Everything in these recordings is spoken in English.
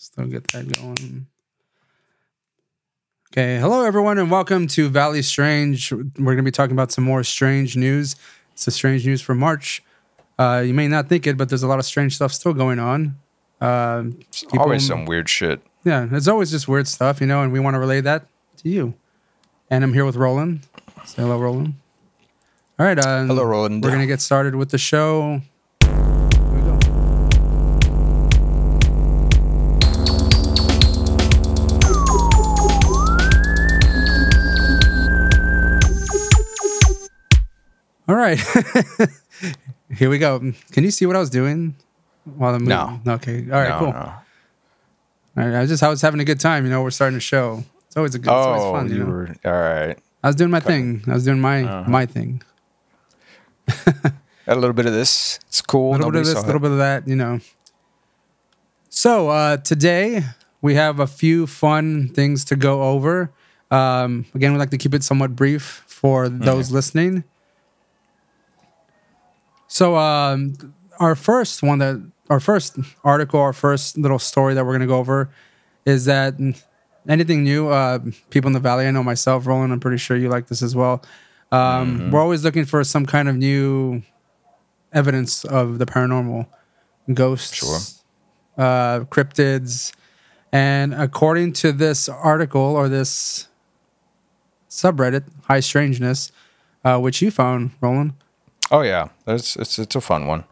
Still get that going. Okay, hello everyone, and welcome to Valley Strange. We're going to be talking about some more strange news. It's the strange news for March. Uh, you may not think it, but there's a lot of strange stuff still going on. Uh, people- Always some weird shit. yeah, it's always just weird stuff, you know, and we want to relay that to you. And I'm here with Roland. Say hello, Roland. All right. Uh, Hello, Roland. We're gonna get started with the show. All right. Here we go. Can you see what I was doing while the movie? No. Okay. All right. No, cool. no. All right, I was just I was having a good time. You know, we're starting a show. It's always a good. It's always Oh, fun. You, you know? were all right. I was doing my thing. I was doing my Uh-huh. my thing. Had a little bit of this. It's cool. A little bit of this, a little bit of that. You know. So uh, today we have a few fun things to go over. Um, again, we like to keep it somewhat brief for those listening. So um, our first one that our first article, our first little story that we're gonna go over is that anything new, uh, people in the valley. I know myself, Roland. I'm pretty sure you like this as well. Um, We're always looking for some kind of new evidence of the paranormal, ghosts, Sure. uh, cryptids, and according to this article or this subreddit, High Strangeness, uh, which you found, Roland. Oh yeah, There's, it's it's a fun one.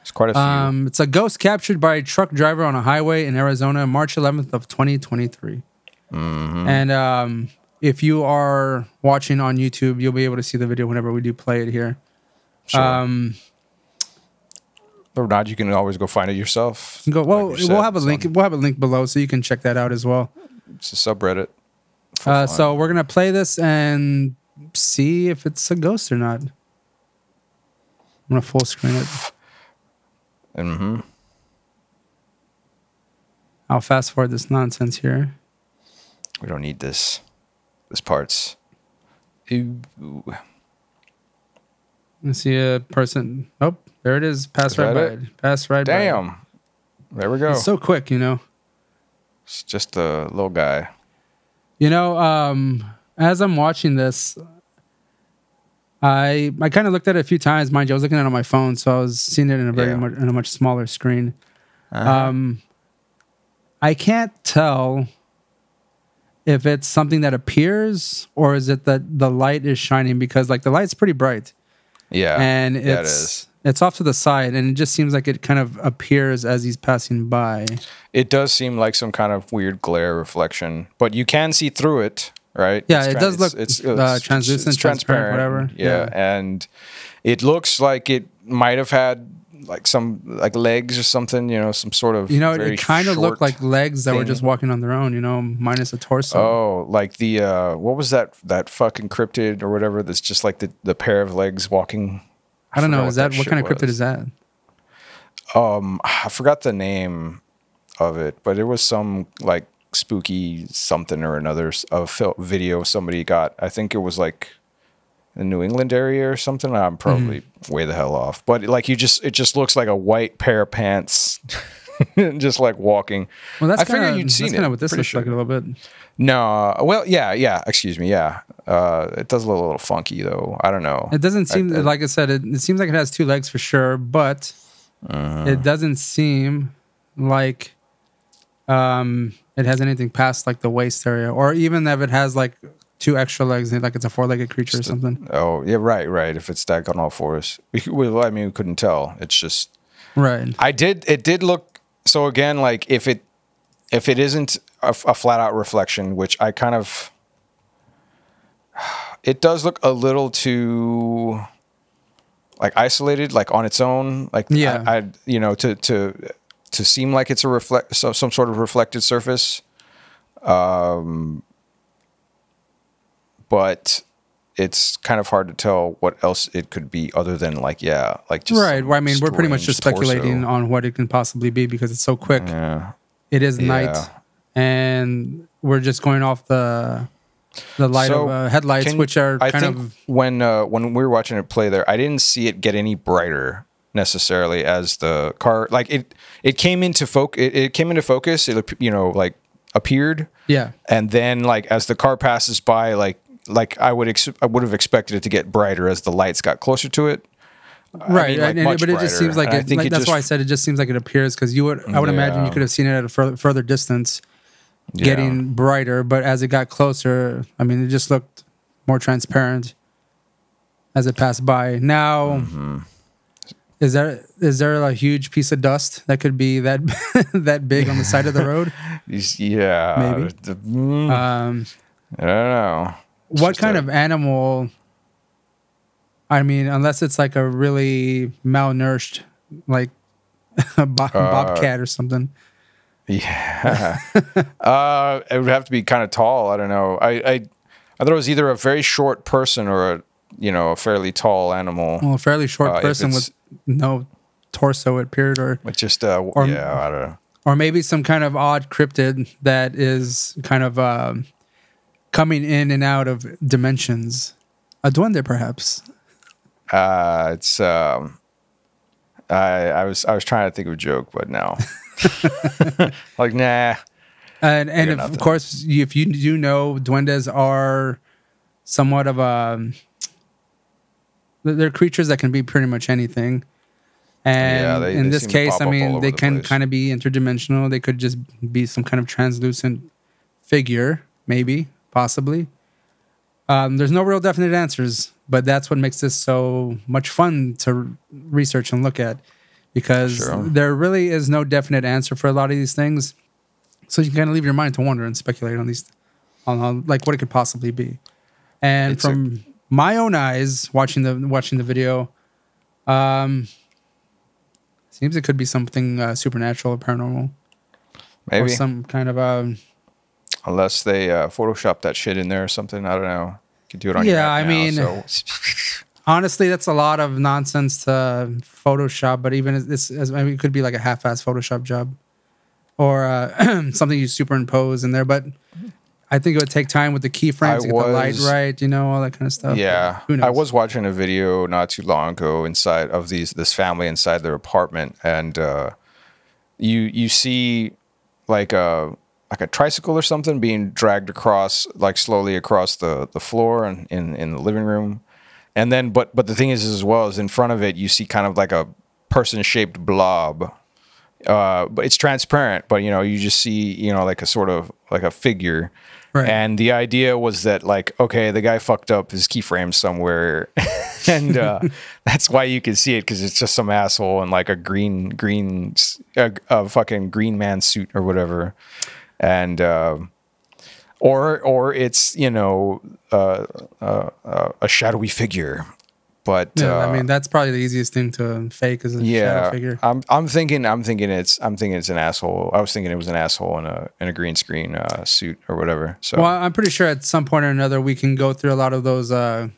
It's quite a few. Um, it's a ghost captured by a truck driver on a highway in Arizona, March 11th of 2023. Mm-hmm. And um, if you are watching on YouTube, you'll be able to see the video whenever we do play it here. Sure. Um, or not, you can always go find it yourself. go well. Like you we'll have a link. We'll have a link below so you can check that out as well. It's a subreddit. Uh, so we're gonna play this and see if it's a ghost or not. I'm gonna full screen it. Mm-hmm. I'll fast forward this nonsense here. we don't need this. This part's. Ooh. I see a person. Oh, there it is. Pass Is right by. it. Pass right by. Damn. There we go. It's so quick, you know. it's just a little guy. You know, um, as I'm watching this, I I kind of looked at it a few times. Mind you, I was looking at it on my phone, so I was seeing it in a very Yeah. much, in a much smaller screen. Uh-huh. Um, I can't tell if it's something that appears or is it that the light is shining because like the light's pretty bright yeah. and yeah, it it's it's off to the side and it just seems like it kind of appears as he's passing by. It does seem like some kind of weird glare reflection, but you can see through it, right? Yeah, It's it does look, it's uh, translucent, transparent, whatever. Yeah, Yeah. and it looks like it might have had like some like legs or something. You know, some sort of You know, it, kind of looked like legs that were just walking on their own. You know, minus a torso. Oh, like the uh what was that that fucking cryptid or whatever that's just like the the pair of legs walking I don't know. Is that, that what kind of cryptid is that? um I forgot the name of it, but it was some like spooky something or another a fil- video somebody got. I think it was like the New England area or something. I'm probably Mm-hmm. way the hell off. But like you just it just looks like a white pair of pants just like walking. Well, that's I figured kinda, you'd seen that's it, of what this looks like a little bit. No, well, yeah, yeah. Excuse me, yeah. Uh, it does look a little funky though. I don't know. It doesn't seem I- like I said. It, it seems like it has two legs for sure, but Uh-huh. it doesn't seem like um it has anything past like the waist area, or even if it has like two extra legs, like it's a four-legged creature or something. Oh, yeah, right, right. If it's stacked on all fours, we, well, I mean, we couldn't tell. It's just Right. I did. It did look so. Again, like if it if it isn't a, a flat out reflection, which I kind of, it does look a little too like isolated, like on its own. Like Yeah. I, I you know to to to seem like it's a reflect so, some sort of reflected surface. Um, but it's kind of hard to tell what else it could be other than like yeah like just right. Well, I mean, we're pretty much just strange torso. speculating on what it can possibly be because it's so quick. Yeah. It is night, and we're just going off the the light So, of uh, headlights, Can- which are I kind of when uh, when we were watching it play there, I didn't see it get any brighter. Necessarily as the car like it it came into focus it, it came into focus it you know like appeared Yeah. and then like as the car passes by like like I would ex- I would have expected it to get brighter as the lights got closer to it right, mean, like, and- but it just brighter. seems like, I it, think like that's just- why I said it just seems like it appears because you would I would imagine you could have seen it at a further, further distance Yeah. getting brighter, but as it got closer, I mean, it just looked more transparent as it passed by. Now, Mm-hmm. Is there is there a huge piece of dust that could be that that big on the side of the road? Yeah Maybe. mm, Um, I don't know It's what kind a- of animal? I mean, unless it's like a really malnourished, like a bo- Uh, bobcat or something. Yeah. uh, it would have to be kind of tall. I don't know. I, I I thought it was either a very short person or a you know a fairly tall animal. Well, a fairly short Uh, person with no torso, it appeared, or But just uh, Or- yeah, I don't know. or maybe some kind of odd cryptid that is kind of um, coming in and out of dimensions. A duende, perhaps. Uh, it's um, I I was I was trying to think of a joke, but no. like nah. And and got of course, if you do know, duendes are somewhat of a. They're creatures that can be pretty much anything. And Yeah, they- in they this case, I mean, they the can kind of be interdimensional. They could just be some kind of translucent figure, maybe, possibly. Um, there's no real definite answers, but that's what makes this so much fun to research and look at because Sure. there really is no definite answer for a lot of these things. So you can kind of leave your mind to wonder and speculate on these, on, on like what it could possibly be. And It's from my own eyes, watching the watching the video, um, seems it could be something uh, supernatural or paranormal, or Maybe some kind of um, unless they uh, Photoshop that shit in there or something. I don't know. You could do it on Yeah, I now, mean- so. honestly, that's a lot of nonsense to Photoshop. But even as this, as, I mean, it could be like a half-ass Photoshop job, or uh, something you superimpose in there. But I think it would take time with the keyframes to get the light right, you know, all that kind of stuff. Yeah, Who knows? I was watching a video not too long ago inside of these this family inside their apartment, and uh, you you see like a like a tricycle or something being dragged across like slowly across the the floor and in in the living room, and then but but the thing is as well is in front of it you see kind of like a person shaped blob. Uh, but it's transparent, but you know, you just see, you know, like a sort of like a figure. Right. And the idea was that like, okay, the guy fucked up his keyframe somewhere, and uh, that's why you can see it because it's just some asshole in like a green green a fucking green man suit or whatever, and uh, or or it's you know uh, uh, uh, a shadowy figure, but Yeah, uh, I mean, that's probably the easiest thing to fake is a shadow figure. I'm I'm thinking I'm thinking it's I'm thinking it's an asshole. I was thinking it was an asshole in a in a green screen uh, suit or whatever. So Well, I'm pretty sure at some point or another we can go through a lot of those uh,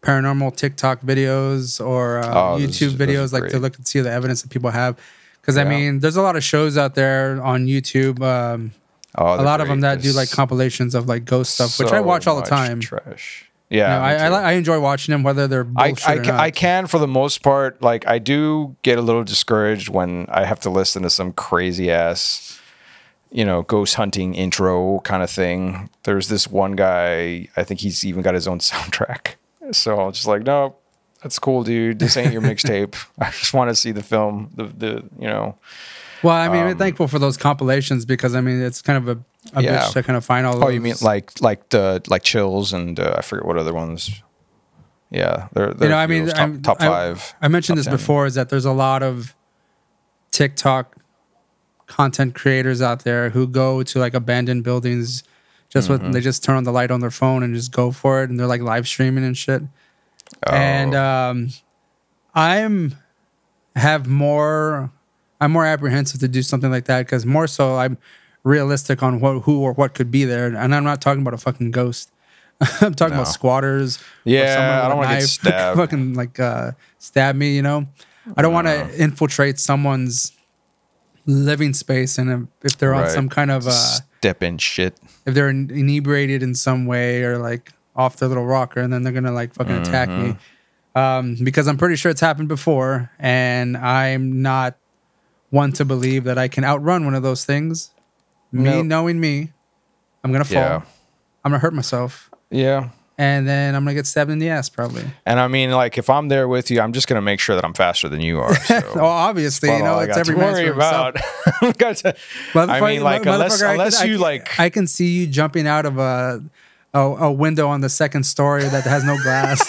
paranormal TikTok videos or uh, Oh, YouTube those videos, like to look and see the evidence that people have. Because I mean, there's a lot of shows out there on YouTube. Um, oh, a lot of them great. that do like compilations of like ghost stuff, which I watch all the time. Trash. Yeah, I, I, I enjoy watching them, whether they're I, I, or not. I can for the most part like i do get a little discouraged when i have to listen to some crazy ass you know ghost hunting intro kind of thing. There's this one guy i think he's even got his own soundtrack. So i'm just like no that's cool dude. This ain't your mixtape. I just want to see the film the, the you know Well, I mean, I'm um, thankful for those compilations because I mean, it's kind of a, a Yeah. bitch to kind of find all. oh you mean like like the like chills and uh, i forget what other ones yeah they're, they're you know, I mean, top, I'm- top five I mentioned this 10. before. Is that there's a lot of TikTok content creators out there who go to like abandoned buildings just Mm-hmm. with they just turn on the light on their phone and just go for it, and they're like live streaming and shit. And Oh. um, I'm have more. I'm more apprehensive to do something like that because more so I'm realistic on what who or what could be there, and I'm not talking about a fucking ghost. I'm talking No. about squatters. or Yeah, I don't wanna get stabbed. fucking like uh, stab me. You know, I don't want to infiltrate someone's living space, and if, they're on some kind of uh, step in shit if they're inebriated in some way or like off their little rocker, and then they're gonna like fucking attack me. um, because I'm pretty sure it's happened before, and I'm not one to believe that I can outrun one of those things. Me Nope. knowing me, I'm gonna fall. Yeah. I'm gonna hurt myself, Yeah. and then I'm gonna get stabbed in the ass probably. And I mean, like, if I'm there with you, I'm just gonna make sure that I'm faster than you are. So. Oh, obviously, you know all I every man's worry for himself. about. Got to- I Motherfucker- mean, like, unless motherfucker, I unless can- you can- like, I can see you jumping out of a a, a window on the second story that has no glass.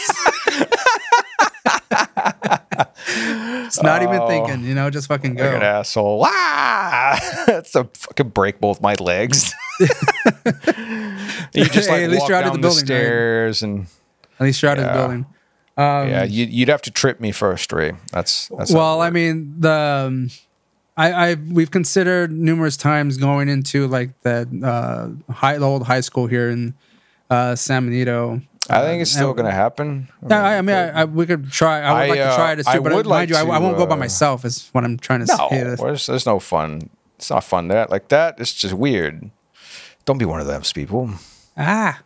it's not even Oh. thinking, you know, just fucking like an go. asshole. Ah! That's a fucking break both my legs. you just like Hey, at least you're out of down the the, building, right? stairs and At least you're out of the building. Um, yeah, you, you'd have to trip me first, Ray. That's that's well, I mean, the um, I, I we've considered numerous times going into like the uh, high, the old high school here in uh, San Benito. I think it's still going to happen. Yeah, I, I mean, I, I, we could try. I would I, like to uh, try it I too, but would mind like you, I, I won't go by uh, myself. Is what I'm trying to no, say. there's, there's no fun. It's not fun. That like that. It's just weird. Don't be one of those people. Ah,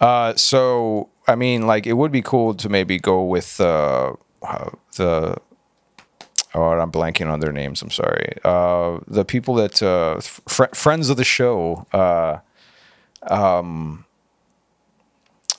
Uh, so I mean, like, it would be cool to maybe go with uh, uh, the. Oh, I'm blanking on their names. I'm sorry. Uh, the people that uh, fr- friends of the show. Uh, um,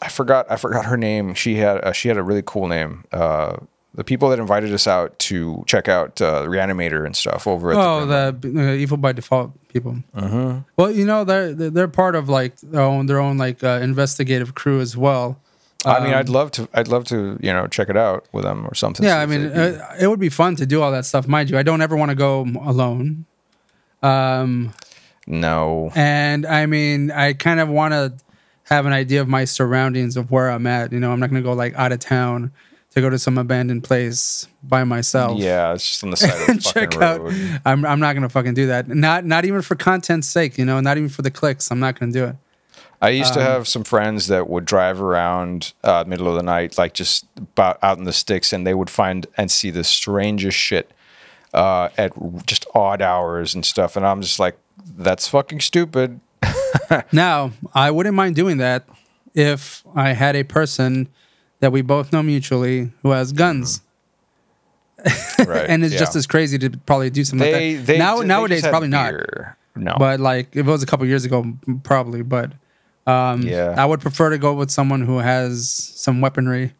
I forgot. I forgot her name. She had. Uh, she had a really cool name. Uh, the people that invited us out to check out uh, Reanimator and stuff over at oh, the. the uh, evil by default people. Mm-hmm. Well, you know, they're they're part of like their own their own like uh, investigative crew as well. I mean, I'd love to. I'd love to. You know, check it out with them or something. Yeah, I mean, uh, it would be fun to do all that stuff, mind you. I don't ever want to go alone. Um, no. and I mean, I kind of want to have an idea of my surroundings of where I'm at. You know, I'm not going to go like out of town to go to some abandoned place by myself. Yeah, it's just on the side of the check out. road. I'm I'm not gonna fucking do that. Not not even for content's sake. You know, not even for the clicks. I'm not gonna do it. I used Um, to have some friends that would drive around uh, middle of the night, like just about out in the sticks, and they would find and see the strangest shit uh, at just odd hours and stuff. And I'm just like, that's fucking stupid. Now, I wouldn't mind doing that if I had a person that we both know mutually who has guns Right? and it's yeah. just as crazy to probably do something they, like that. now nowadays just probably not. No, But like if it was a couple years ago, probably. But um, Yeah. I would prefer to go with someone who has some weaponry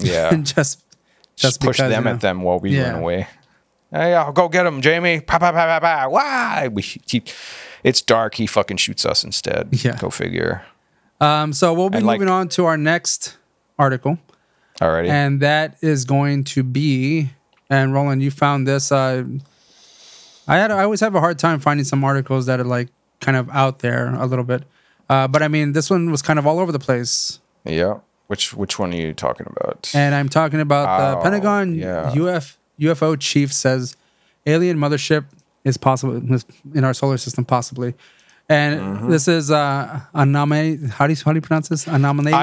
yeah, and just just push because, them you know. at them while we Yeah. run away. Hey, I'll go get him, Jamie. Pa pa pa pa pa. Why? We he, it's dark. He fucking shoots us instead. Yeah. Go figure. Um, so we'll be And, like- moving on to our next article. Alrighty. and that is going to be and roland you found this uh i had i always have a hard time finding some articles that are like kind of out there a little bit uh but i mean this one was kind of all over the place yeah. Which which one are you talking about? and i'm talking about the Oh, pentagon yeah. uf ufo chief says alien mothership is possible in our solar system possibly and Mm-hmm. this is uh anomaly how do you how do you pronounce this anomaly uh,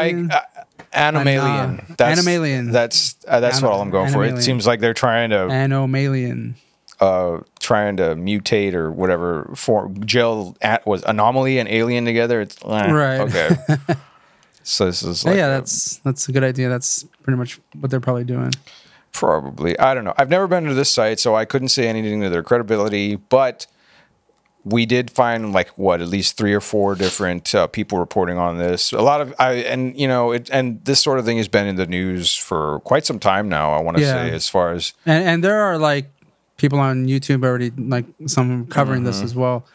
Animalian. Ana- that's Animalian. That's uh, that's Ana- what all I'm going for. It seems like they're trying to anomalian uh trying to mutate or whatever for gel at, was anomaly and alien together. It's eh, Right. Okay. so this is like yeah, a- that's that's a good idea. That's pretty much what they're probably doing. Probably. I don't know. I've never been to this site, so I couldn't say anything to their credibility, but we did find like what at least three or four different uh, people reporting on this. A lot of I and you know it and this sort of thing has been in the news for quite some time now. I want to Yeah. say as far as And and there are like people on YouTube already like some covering this as well.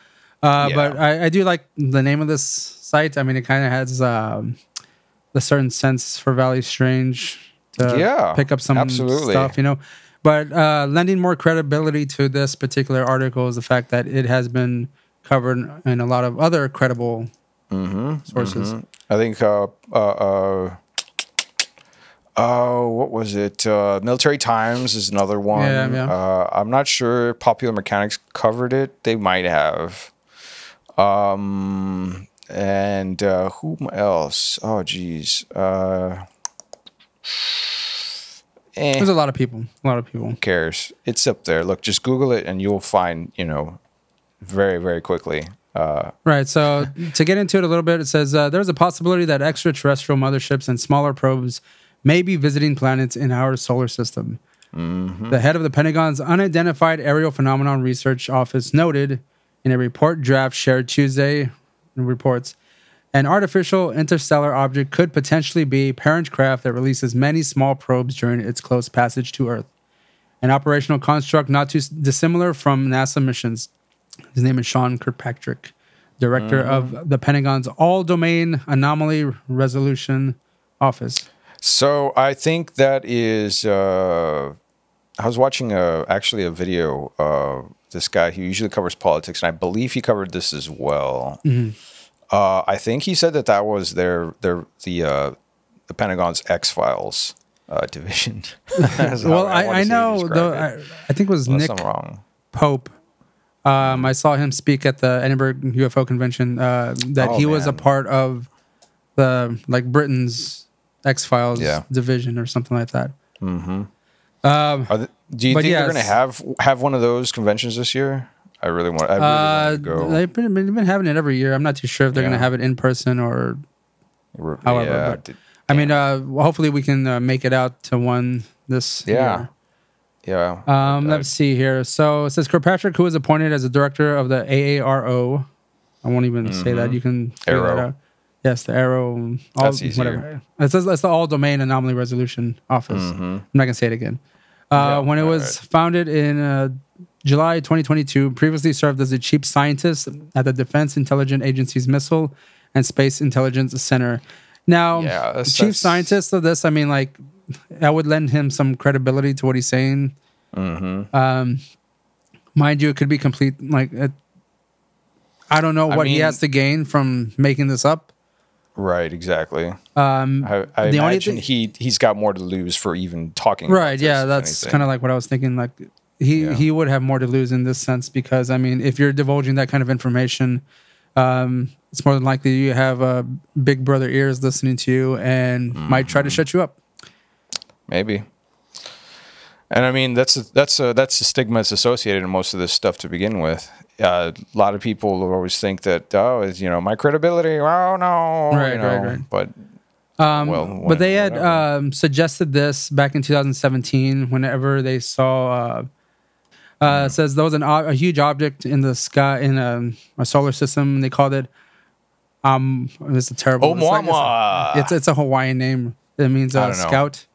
Uh, Mm-hmm. Yeah. But I, I do like the name of this site. I mean, it kind of has um, the certain sense for Valley Strange to Yeah, pick up some absolutely. stuff, you know. But uh, lending more credibility to this particular article is the fact that it has been covered in a lot of other credible Mm-hmm, sources. I think uh uh. uh Oh, what was it? Uh, Military Times is another one. Yeah, yeah. Uh, I'm not sure. Popular Mechanics covered it. They might have. Um, and uh, who else? Oh, geez. Uh, eh, There's a lot of people. A lot of people. who cares? It's up there. Look, just Google it, and you'll find. You know, very very quickly. Uh, Right. So to get into it a little bit, it says uh, there's a possibility that extraterrestrial motherships and smaller probes may be visiting planets in our solar system. The head of the Pentagon's Unidentified Aerial Phenomenon Research Office noted in a report draft shared Tuesday reports an artificial interstellar object could potentially be a parent craft that releases many small probes during its close passage to Earth. An operational construct not too dissimilar from NASA missions. His name is Sean Kirkpatrick, director of the Pentagon's All Domain Anomaly Resolution Office. So I think that is. Uh, I was watching a actually a video. of this guy who usually covers politics, and I believe he covered this as well. Uh, I think he said that that was their their the uh, the Pentagon's X Files uh, division. Well, wanna I, I know, though. I, I think it was Unless Nick. Pope. Um, I saw him speak at the Edinburgh UFO convention. Uh, that Oh, he was a part of the like Britain's X Files Yeah. division or something like that. Are th- do you think they're going to have have one of those conventions this year? I really want. I really Uh, want to go. they've been, they've been having it every year. I'm not too sure if they're going to have it in person or. We're- however, yeah, but- I mean, uh, hopefully we can uh, make it out to one this Yeah. year. yeah. Um, let's see here. So it says Kirkpatrick, who was appointed as the director of the AARO. I won't even say that. You can figure that Mm-hmm. Out. Yes, the Arrow. All, That's easier. Whatever. It says that's the All Domain Anomaly Resolution Office. I'm not gonna say it again. Uh, Mm-hmm. Yeah, when it was alright. founded in uh, July 2022, previously served as a chief scientist at the Defense Intelligence Agency's Missile and Space Intelligence Center. Now, Yeah, that's- chief that's- scientist of this, I mean, like, I would lend him some credibility to what he's saying. Mm-hmm. Um, mind you, it could be complete. Like, it, I don't know I what he has to gain from making this up. Right, exactly. Um, I, I The only thing- he he's got more to lose for even talking. right? Yeah, that's kind of like what I was thinking. Like, he Yeah. he would have more to lose in this sense because I mean, if you're divulging that kind of information, um, it's more than likely you have uh, big brother ears listening to you and might try to Mm-hmm. shut you up. maybe. And I mean that's a, that's a, that's the stigma that's associated in most of this stuff to begin with. Uh, a lot of people always think that oh, it's, you know, my credibility. Oh no, Right, you right, know, right. But Um, Well, but they had um, suggested this back in 2017. Whenever they saw, uh, uh, it says there was an o- a huge object in the sky in a, a solar system. And they called it. Um, it's a terrible. it's, like- it's, it's it's a Hawaiian name. It means I uh, don't know. Mm-hmm. scout.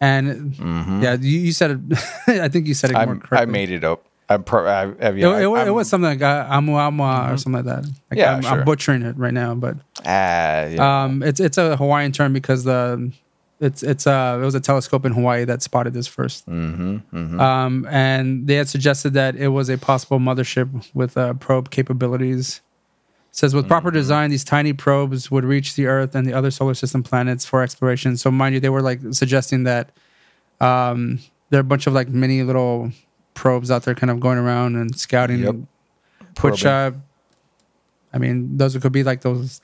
And yeah, you, you said it. I think you said it more I'm, correctly. I made it up. I'm pro. I, I, It, yeah, it, wa- I, it was something like uh, amu amua or something like that. Like, Yeah, I'm, sure. I'm butchering it right now, but Ah, yeah. um, it's it's a Hawaiian term because the it's it's uh it was a telescope in Hawaii that spotted this 1st Mm-hmm, Um, and they had suggested that it was a possible mothership with uh, probe capabilities. It says with Mm-hmm. proper design, these tiny probes would reach the Earth and the other solar system planets for exploration. So mind you, they were like suggesting that um, there are a bunch of like mini little probes out there, kind of going around and scouting. Yep. and- which uh, I mean, those could be like those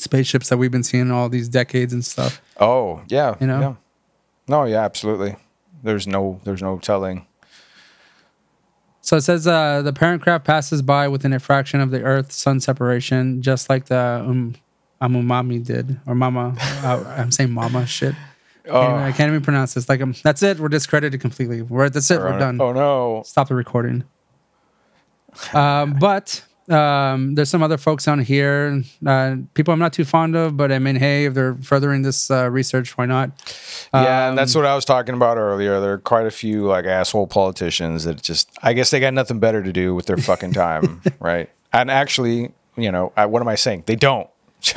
spaceships that we've been seeing all these decades and stuff. Oh yeah, You know? Yeah. No, yeah, absolutely. There's no, there's no telling. So it says uh, the parent craft passes by within a fraction of the Earth Sun separation, just like the um, Amumami did, or Mama. uh, I'm saying Mama shit. Can't Oh. even- I can't even pronounce this. Like, um, that's it. We're discredited completely. We're that's it. We're done. Oh no. Stop the recording. Um, but um, there's some other folks on here, uh, people I'm not too fond of, but I mean, hey, if they're furthering this uh, research, why not? Yeah, and that's Um, what I was talking about earlier. There are quite a few like asshole politicians that just, I guess they got nothing better to do with their fucking time, right? And actually, you know, I, what am I saying? They don't.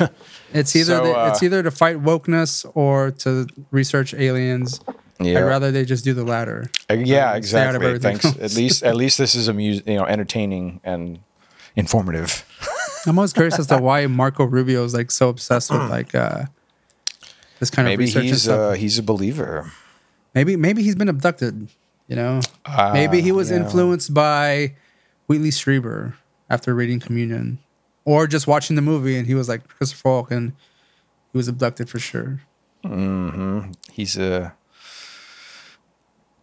It's either So, the, uh, it's either to fight wokeness or to research aliens. Yeah. I'd rather they just do the latter. Uh, yeah, Um, stay out of exactly. Thanks. At least, at least this is amus- you know, entertaining and informative. I'm always curious as to why Marco Rubio is like so obsessed with like uh, this kind Maybe of research and he's stuff. uh, he's a believer. maybe maybe he's been abducted. You know, Uh, maybe he was yeah. influenced by Whitley Strieber after reading Communion, or just watching the movie and he was like Christopher Walken. He was abducted for sure. Mm-hmm. He's a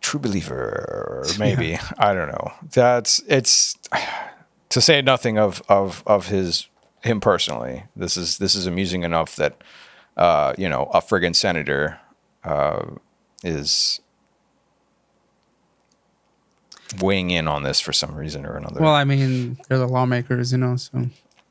true believer, maybe. I don't know. That's it's to say nothing of of of his him personally. This is this is amusing enough that uh, you know a friggin' senator uh, is weighing in on this for some reason or another. Well, I mean, they're the lawmakers, you know. So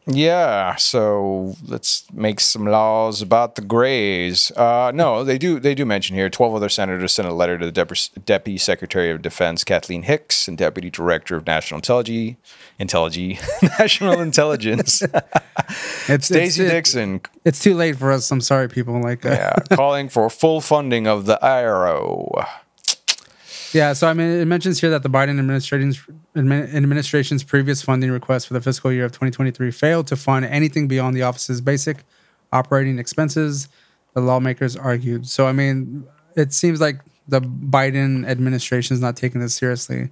Yeah, so let's make some laws about the Greys. Uh, no, they do. They do mention here. Twelve other senators sent a letter to the Dep- Deputy Secretary of Defense Kathleen Hicks and Deputy Director of National Intelligence, Intelligence, National Intelligence, it's Stacey it's, Dixon. It's too late for us. I'm sorry, people. Like, uh, Yeah, calling for full funding of the IRO. Yeah, so I mean, it mentions here that the Biden administration's administration's previous funding request for the fiscal year of 2023 failed to fund anything beyond the office's basic operating expenses. The lawmakers argued. So I mean, it seems like the Biden administration is not taking this seriously.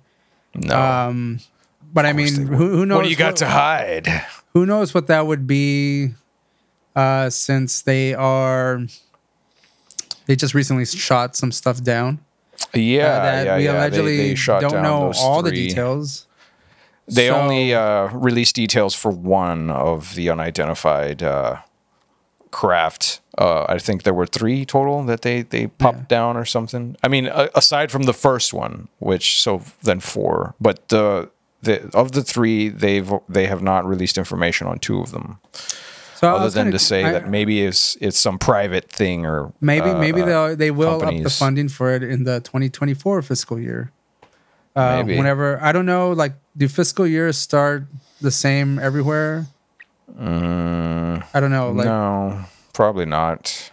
No, Um, but I mean, who, who knows? what do you got to hide? Who knows what that would be? Uh, since they are, they just recently shot some stuff down. Yeah, uh, that yeah, we yeah. They- allegedly they shot don't know all the details. They So- only uh, released details for one of the unidentified uh, craft. Uh, I think there were three total that they they popped down or something. I mean, aside from the first one, which so then four, but the the of the three, they've they have not released information on two of them, So other than to say I- that maybe it's it's some private thing or maybe uh, maybe they'll they will up the funding for it in the 2024 fiscal year. Uh, Maybe. Whenever I don't know, like do fiscal years start the same everywhere? Mm, I don't know. Like no, probably not.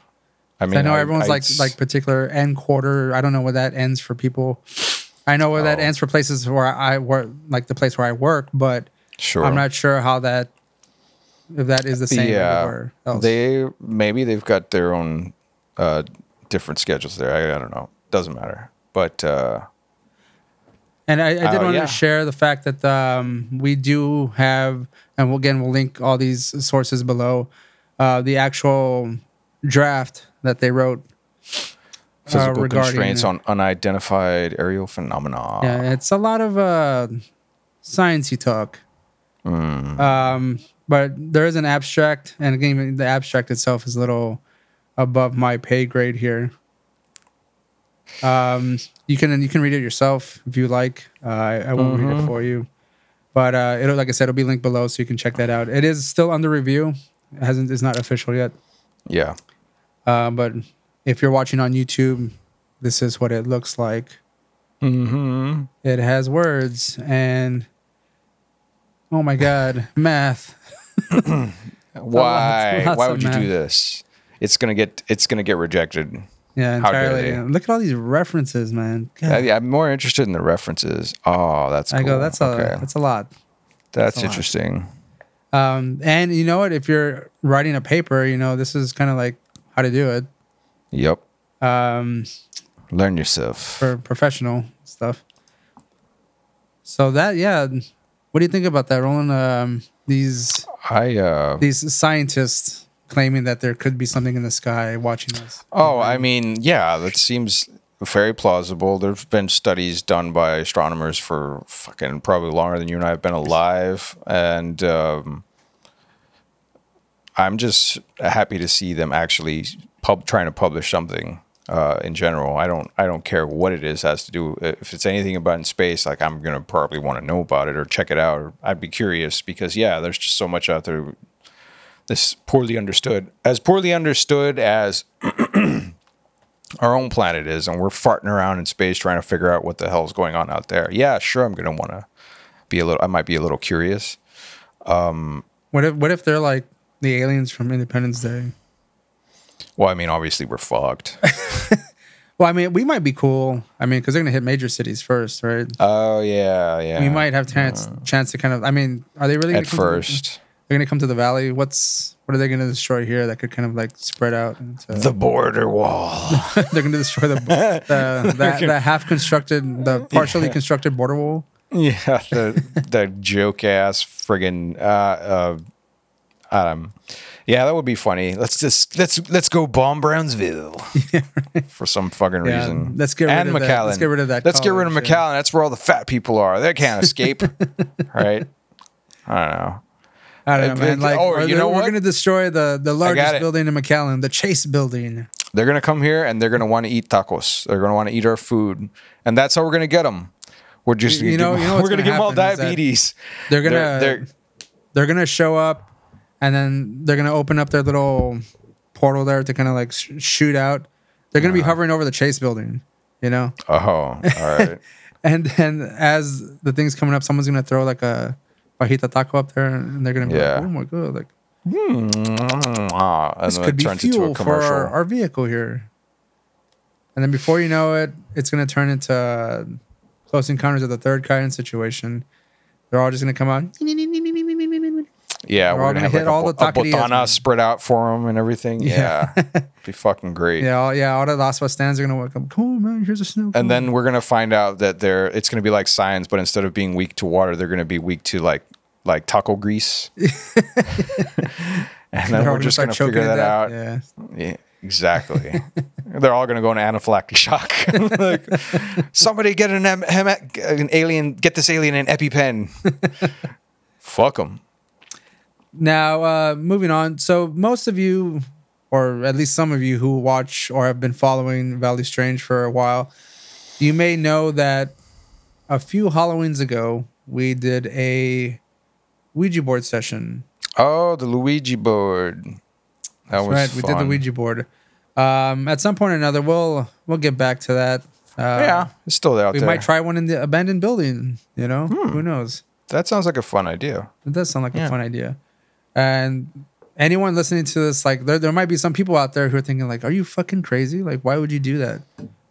I mean, I know I- everyone's I'd like like particular end quarter. I don't know where that ends for people. I know where that Oh. ends for places where I work, like the place where I work, but sure. I'm not sure how that if that is the same yeah, they maybe they've got their own uh, different schedules there. I, I don't know. Doesn't matter. But uh, And I, I did Oh, want yeah. to share the fact that um, we do have, and we'll, again, we'll link all these sources below, uh, the actual draft that they wrote. physical regarding- constraints on unidentified aerial phenomena. Yeah, it's a lot of uh, sciencey talk. Mm. Um, but there is an abstract, and again, the abstract itself is a little above my pay grade here. Um, you can you can read it yourself if you like. Uh, I, I won't read it for you, but uh, it'll like I said, it'll be linked below, so you can check that out. It is still under review. It hasn't it's not official yet. yeah. Uh, but if you're watching on YouTube, this is what it looks like. Mm-hmm. It has words and oh my god, math. Why? lots Why would you math. do this? It's gonna get. It's gonna get rejected. Yeah, entirely. they? Look at all these references, man. Yeah, I'm more interested in the references. Oh, that's. I go, that's a okay. that's a lot. That's a lot. interesting. Um, and you know what? If you're writing a paper, you know this is kind of like how to do it Yep. um, Learn yourself. for professional stuff. So that, yeah. What do you think about that, Roland? Um, these I. uh these scientists claiming that there could be something in the sky watching us. Oh, I mean, yeah, that seems very plausible. There've been studies done by astronomers for fucking probably longer than you and I have been alive, and um, I'm just happy to see them actually pub trying to publish something. Uh, in general, I don't I don't care what it is has to do. If it's anything about in space, like I'm gonna probably want to know about it or check it out. Or I'd be curious because yeah, there's just so much out there this poorly understood as poorly understood as our own planet is and we're farting around in space trying to figure out what the hell's going on out there yeah sure i'm gonna want to be a little i might be a little curious What if what if they're like the aliens from Independence Day? Well i mean obviously we're fucked Well, I mean, we might be cool. I mean, because they're gonna hit major cities first, right? oh yeah yeah we might have chance chance to kind of. I mean, are they really gonna at come to first they're gonna come to the valley. What's what are they gonna destroy here that could kind of like spread out? Into, the border wall they're gonna destroy the the, the, the half constructed, the partially constructed border wall. yeah the the joke ass friggin uh uh um yeah that would be funny let's just let's let's go bomb brownsville for some fucking Yeah, reason let's get rid and of that- mcallen let's get rid of that let's get rid of college, yeah. mcallen that's where all the fat people are they can't escape right i don't know I don't know, man. Like, oh, you know we're what? gonna destroy the the largest building in McAllen, the Chase Building. They're gonna come here and they're gonna want to eat tacos. They're gonna want to eat our food, and that's how we're gonna get them. We're just You know- give, you know we're gonna gonna give them all happen is that diabetes. They're gonna They're- they're, they're- gonna show up, and then they're gonna open up their little portal there to kind of like sh- shoot out. They're gonna be Uh-huh. hovering over the Chase building, you know. Oh, all right. And then as the thing's coming up, someone's gonna throw like a fajita taco up there, and they're gonna be Yeah. like, "Oh my god!" Like Ah, and this then could it be turns into a fuel for commercial. our, our vehicle here. And then before you know it, it's gonna turn into uh, close encounters of the third kind situation. They're all just gonna come out. Yeah, we're we're, gonna, gonna have hit like all a, the a botana spread out for them and everything. Yeah. Yeah, be fucking great. Yeah, all, yeah. All the Las Vegas stands are gonna welcome. Cool, man. Here's a snow. And then we're gonna find out that they're it's gonna be like Signs, but instead of being weak to water, they're gonna be weak to like like taco grease. and then They're we're just gonna figure that out. Yeah. Yeah, exactly. They're all gonna go into anaphylactic shock. like, somebody get an, an alien, get this alien an EpiPen. Fuck them. Now, uh, moving on. So, most of you, or at least some of you who watch or have been following Valley Strange for a while, you may know that a few Halloweens ago, we did a Ouija board session. Oh, the Luigi board. That was right, we did the. Ouija board. Um, at some point or another, we'll we'll get back to that. Uh, Yeah, it's still out we there. We might try one in the abandoned building. You know, Hmm. who knows? that sounds like a fun idea. It does sound like Yeah. a fun idea. And anyone listening to this, like there, there might be some people out there who are thinking, like, are you fucking crazy? Like, why would you do that?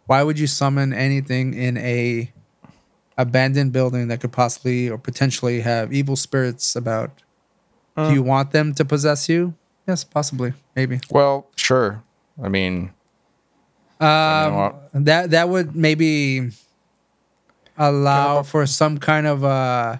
Why would you summon anything in a abandoned building that could possibly or potentially have evil spirits about? Uh. do you want them to possess you? Yes, possibly, maybe. Well, sure. I mean, Um, that that would maybe allow for some kind of uh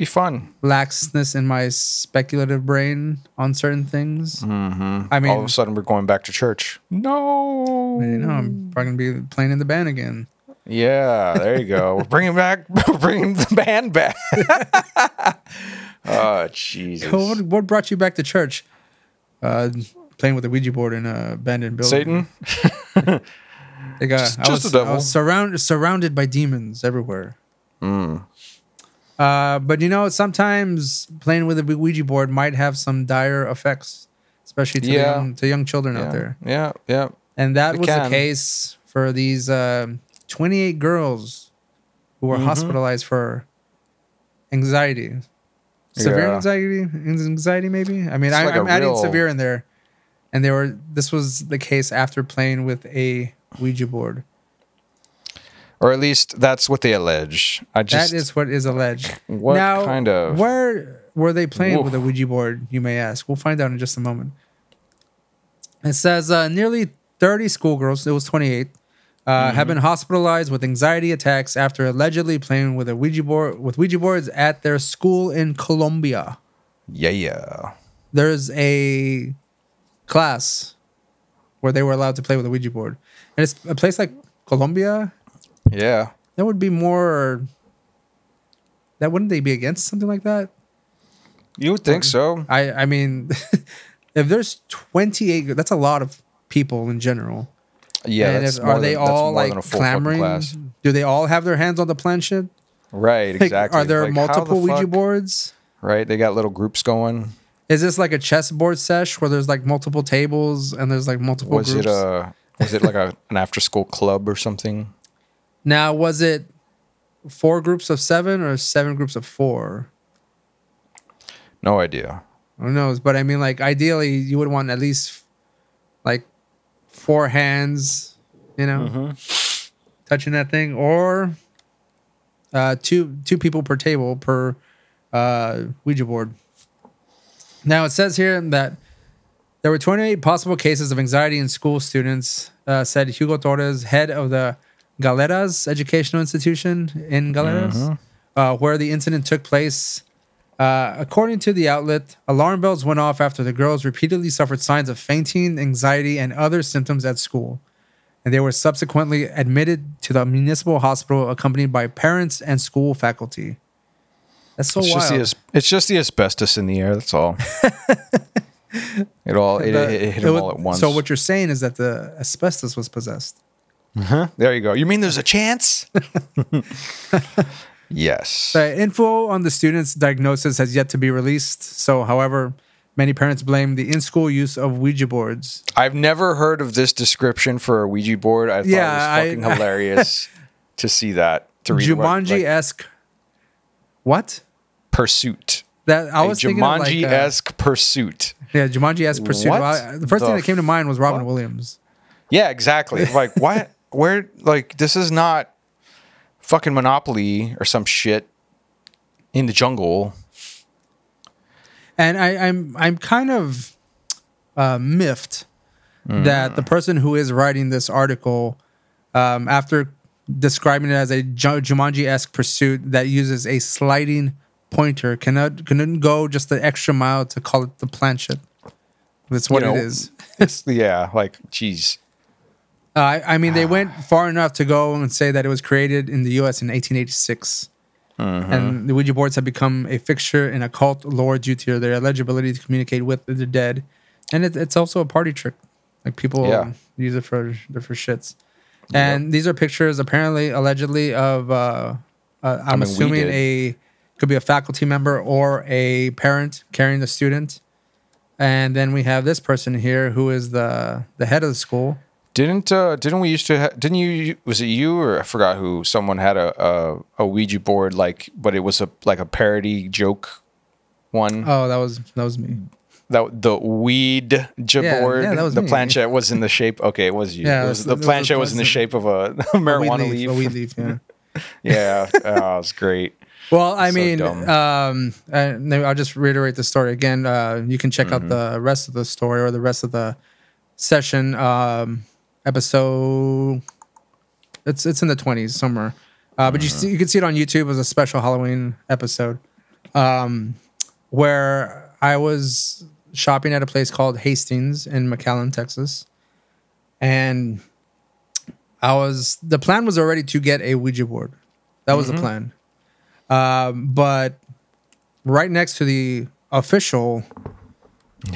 be fun. laxness in my speculative brain on certain things. Mm-hmm. I mean- all of a sudden we're going back to church. No. You know, I'm probably gonna be playing in the band again. Yeah, there you go. We're bringing back, we're bringing the band back. oh Jesus! What, what brought you back to church? Uh, playing with a Ouija board in a abandoned building. Satan. They got, Just- I just was, the devil. I was surrounded surrounded by demons everywhere. Mm. Uh, but you know, sometimes playing with a Ouija board might have some dire effects, especially to, Yeah. young, to young children out there. yeah, yeah. And that It was the case for these um 28 girls who were Mhm. hospitalized for anxiety. Severe Yeah. anxiety, anxiety maybe. I mean, It's I, like a I'm adding real- severe in there, and they were. This was the case after playing with a Ouija board. Or at least that's what they allege. I just that is what is alleged. what now, kind of Where were they playing Woof. with a Ouija board? You may ask. We'll find out in just a moment. It says uh, nearly 30 schoolgirls, it was 28, uh, Mm-hmm. have been hospitalized with anxiety attacks after allegedly playing with a Ouija board with Ouija boards at their school in Colombia. yeah, yeah. There's a class where they were allowed to play with a Ouija board, and it's a place like Colombia. Yeah. That would be more. That wouldn't they be against something like that? You would think so. I I mean, if there's 28, that's a lot of people in general. Yeah. and that's if, are they than- all like a full fucking clamoring? class. Do they all have their hands on the planchette? Right, Like, exactly. are there Like, how the multiple Ouija fuck- boards? Right, they got little groups going. Is this like a chessboard sesh where there's like multiple tables and there's like multiple Was groups? it a was it like a an after school club or something? Now, was it four groups of seven or seven groups of four? No idea. Who knows? But I mean, like ideally, you would want at least like four hands, you know, Mm-hmm. touching that thing, or uh, two two people per table per uh, Ouija board. Now it says here that there were 28 possible cases of anxiety in school students, uh, said Hugo Torres, head of the Galeras Educational Institution in Galeras, uh, where the incident took place. Uh, according to the outlet, alarm bells went off after the girls repeatedly suffered signs of fainting, anxiety, and other symptoms at school. And they were subsequently admitted to the municipal hospital accompanied by parents and school faculty. That's so It's just, wild. the, as- it's just the asbestos in the air. That's all. It all it, The- it, it hit it him all at once. So what you're saying is that the asbestos was possessed. There you go. You mean there's a chance? yes. The info on the student's diagnosis has yet to be released. So, however, many parents blame the in-school use of Ouija boards. I've never heard of this description for a Ouija board. I thought Yeah, it was fucking hilarious to see that. To read what, Jumanji-esque. What? pursuit. That I was thinking of like, uh, Jumanji-esque pursuit. yeah, Jumanji-esque pursuit. What Well, I- the first the thing that came to mind was Robin fuck? Williams. Yeah, exactly. Like what? Where? Like this is not fucking Monopoly or some shit in the jungle. and I, I'm I'm kind of uh, miffed that the person who is writing this article, um, after describing it as a Jumanji-esque pursuit that uses a sliding pointer, cannot couldn't go just the extra mile to call it the planchette. That's what You know, it is. It's, yeah, like geez. Uh, I, I mean, they went far enough to go and say that it was created in the U.S. in 1886. And the Ouija boards have become a fixture in occult lore due to their alleged ability to communicate with the dead. And it, it's also a party trick. Like people Yeah. use it for for shits. And these are pictures, apparently, allegedly, of uh, uh, I'm mean, assuming a could be a faculty member or a parent carrying the student. And then we have this person here who is the the head of the school. Didn't uh didn't we used to ha- didn't you was it you or I forgot who someone had a, a a Ouija board like but it was a like a parody joke one Oh, that was that was me. that the weed Yeah, board yeah, that was the me. planchette was in the shape okay it was you Yeah, it was, was- the was- planchette it was in the shape of a A marijuana leaf, leaf, A weed leaf, yeah. yeah oh, it was great Well, I So mean, um, I'll just reiterate the story again. Uh, you can check Mm-hmm. out the rest of the story or the rest of the session um, episode. It's it's in the twenties somewhere, uh, but you Mm-hmm. see, you can see it on YouTube as a special Halloween episode, um, where I was shopping at a place called Hastings in McAllen, Texas, and I was the plan was already to get a Ouija board. That was the plan. Um, but right next to the official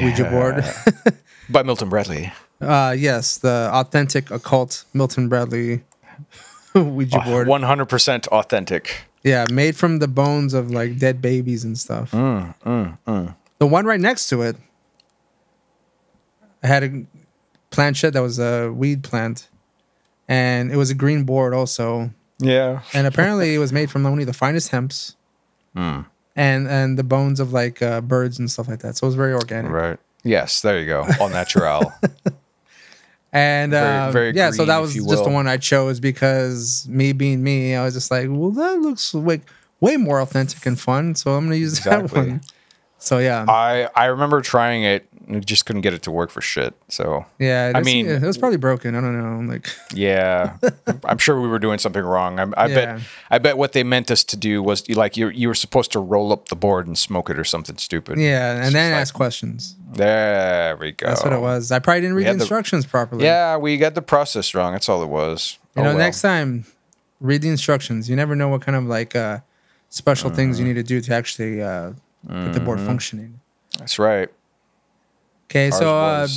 Ouija board, by Milton Bradley uh, yes, the authentic occult Milton Bradley Ouija board. one hundred percent authentic Yeah, made from the bones of like dead babies and stuff. Mm, The one right next to it I had a planchette that was a weed plant, and it was a green board also. yeah and apparently it was made from only the finest hemps Hmm. and and the bones of like uh, birds and stuff like that so it was very organic right yes there you go all natural and Very- uh, very yeah so that was just the one i chose because me being me i was just like well that looks like way more authentic and fun so i'm gonna use that one. So yeah. I I remember trying it just couldn't get it to work for shit. So yeah I mean- it was probably broken i don't know like yeah, I'm sure we were doing something wrong. I, I Yeah. bet I bet what they meant us to do was like you you were supposed to roll up the board and smoke it or something stupid. yeah and then like- ask questions There we go. that's what it was i probably didn't read the had the- instructions properly Yeah, we got the process wrong. That's all it was. You Oh, know, well. next time, read the instructions. You never know what kind of like uh, special things Mm-hmm. you need to do to actually uh, get the board functioning. That's right. Okay, Ours so uh,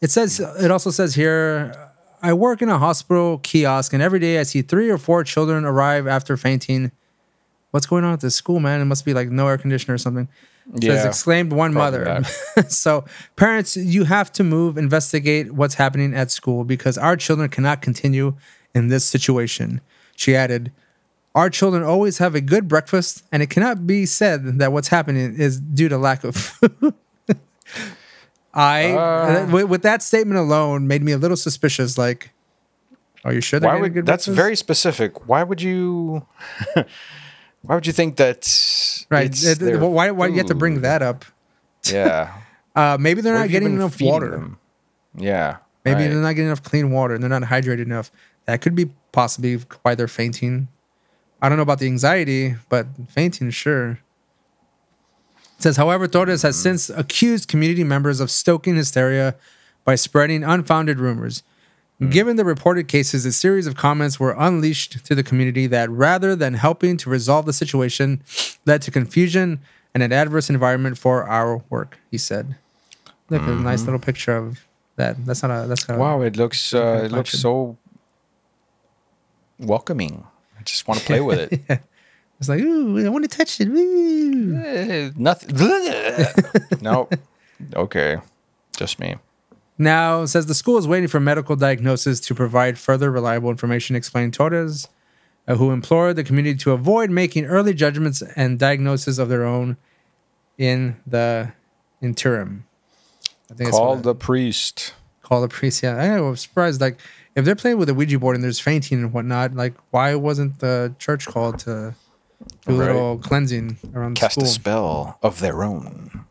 it says it also says here. I work in a hospital kiosk, and every day I see three or four children arrive after fainting. What's going on at this school, man? It must be like no air conditioner or something. Says Yeah, exclaimed one mother. so parents, you have to move, investigate what's happening at school because our children cannot continue in this situation. She added, Our children always have a good breakfast, and it cannot be said that what's happening is due to lack of food. I Uh. with, with that statement alone made me a little suspicious. Like, are you sure Why would that's very specific. Why would you? why would you think that? right. It- why why you have to bring that up? Yeah. Uh, maybe they're What not getting enough water. them? Yeah. Maybe right. they're not getting enough clean water and they're not hydrated enough. That could be possibly why they're fainting. I don't know about the anxiety, but fainting, sure. It says, however, Torres has since accused community members of stoking hysteria by spreading unfounded rumors. Given the reported cases, a series of comments were unleashed to the community that rather than helping to resolve the situation, led to confusion and an adverse environment for our work, he said. Look, a nice little picture of that. That's not a. That's not. Wow, it looks uh, it looks so welcoming. I just want to play with it. yeah. It's like, ooh, I want to touch it. Ooh. Eh, Nothing. nope. Okay, just me. Now it says the school is waiting for medical diagnosis to provide further reliable information. Explained Torres, uh, who implored the community to avoid making early judgments and diagnosis of their own in the interim. I think it's Call what- the priest. call the priest. Yeah, I was surprised. Like, if they're playing with a Ouija board and there's fainting and whatnot, like, why wasn't the church called to do a Right. little cleansing around the Cast a spell of their own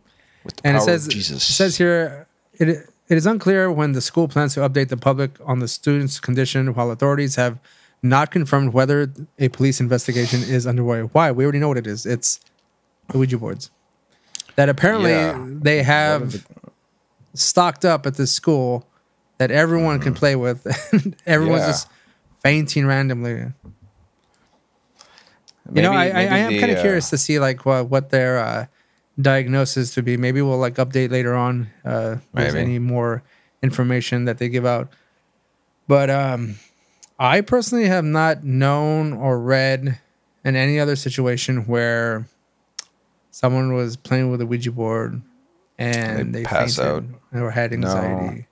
with the and it says of Jesus. it says here it it is unclear when the school plans to update the public on the student's condition, while authorities have not confirmed whether a police investigation is underway. Why? We already know what it is. It's the Ouija boards that apparently Yeah. they have stocked up at this school that everyone can play with. and Everyone's Mm-hmm. Yeah. just fainting randomly. You know, I, Maybe- I, I am kind of uh, curious to see like what, what their uh, diagnosis to be. Maybe we'll like update later on. Uh, if any more information that they give out. But um, I personally have not known or read in any other situation where someone was playing with a Ouija board and They they, pass fainted or had anxiety.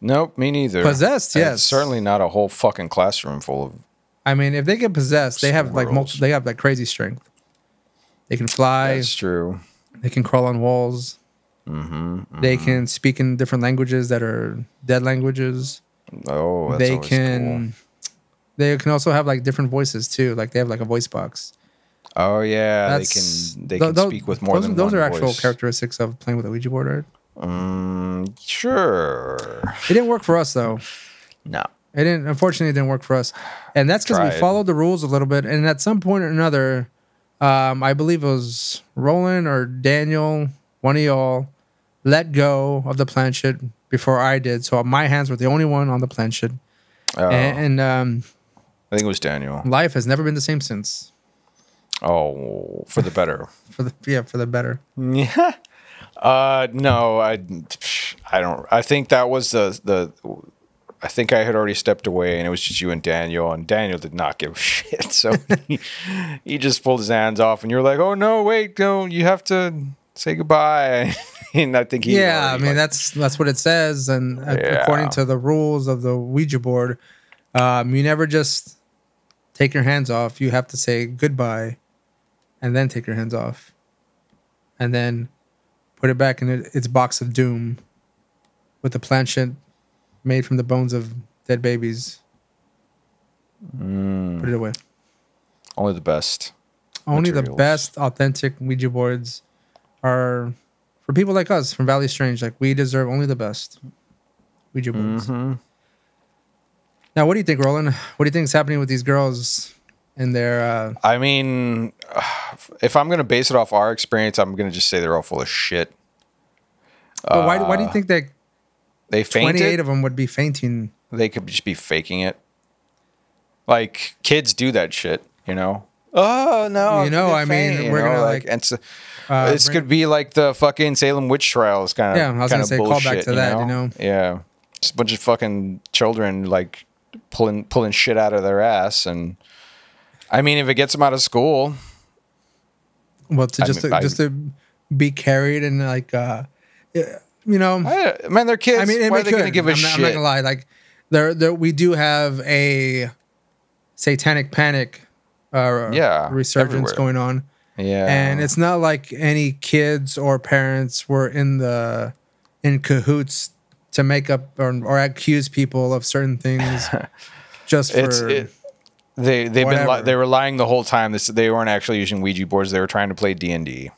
Nope, me neither. Possessed, yes. it's certainly not a whole fucking classroom full of. I mean, if they get possessed, they have like Squirrels. multi- they have like crazy strength. They can fly. That's true. They can crawl on walls. Mm-hmm, They can speak in different languages that are dead languages. Oh, that's they always can. They can also have like different voices too. Like they have like a voice box. cool. Oh yeah, That's- they can. They tho- can tho- speak with more those, than Those one are actual voice. characteristics of playing with a Ouija board. Right? Mm, sure. It didn't work for us though. No. It didn't. Unfortunately, it didn't work for us, and that's because we followed the rules a little bit. And at some point or another, um, I believe it was Roland or Daniel, one of y'all, let go of the planchette before I did. So my hands were the only one on the planchette, Oh, and, and um, I think it was Daniel. life has never been the same since. Oh, for the better. For the yeah, for the better. Yeah. Uh no, I I don't I think that was the the I think I had already stepped away and it was just you and Daniel and Daniel did not give a shit. So he, he just pulled his hands off and you're like, "Oh no, wait, no, you have to say goodbye." and I think he yeah, I mean like- that's that's what it says, and Yeah. according to the rules of the Ouija board, um, you never just take your hands off. You have to say goodbye, and then take your hands off, and then put it back in its box of doom, with the planchette made from the bones of dead babies. Mm, Put it away. only the best. Only the best authentic Ouija boards are for people like us from Valley Strange. Like we deserve only the best Ouija boards. Mhm. Now, what do you think, Roland? What do you think is happening with these girls and their? Uh, I mean, if I'm going to base it off our experience, I'm going to just say they're all full of shit. but why? Why do you Uh, think that They fainted. twenty-eight of them would be fainting? they could just be faking it. Like kids do that shit, you know. Oh no! You know, I mean, faint, you we're know, gonna, like, and so, Uh, this could be like the fucking Salem witch trials kind of. Yeah, I was gonna say, of call back bullshit, to that, you know? Yeah, just a bunch of fucking children like pulling pulling shit out of their ass, and I mean, if it gets them out of school, well, to I just mean, to, I- just to be carried and like, uh, you know, I, man, they're kids. I mean, why are they going to give a I'm not, shit? I'm not gonna lie. Like, there, there, we do have a satanic panic, uh, Yeah, resurgence everywhere. going on. yeah, and it's not like any kids or parents were in the in cahoots to make up or, or accuse people of certain things just for it's it, they they've been li- they were lying the whole time. This they weren't actually using Ouija boards. They were trying to play D and D,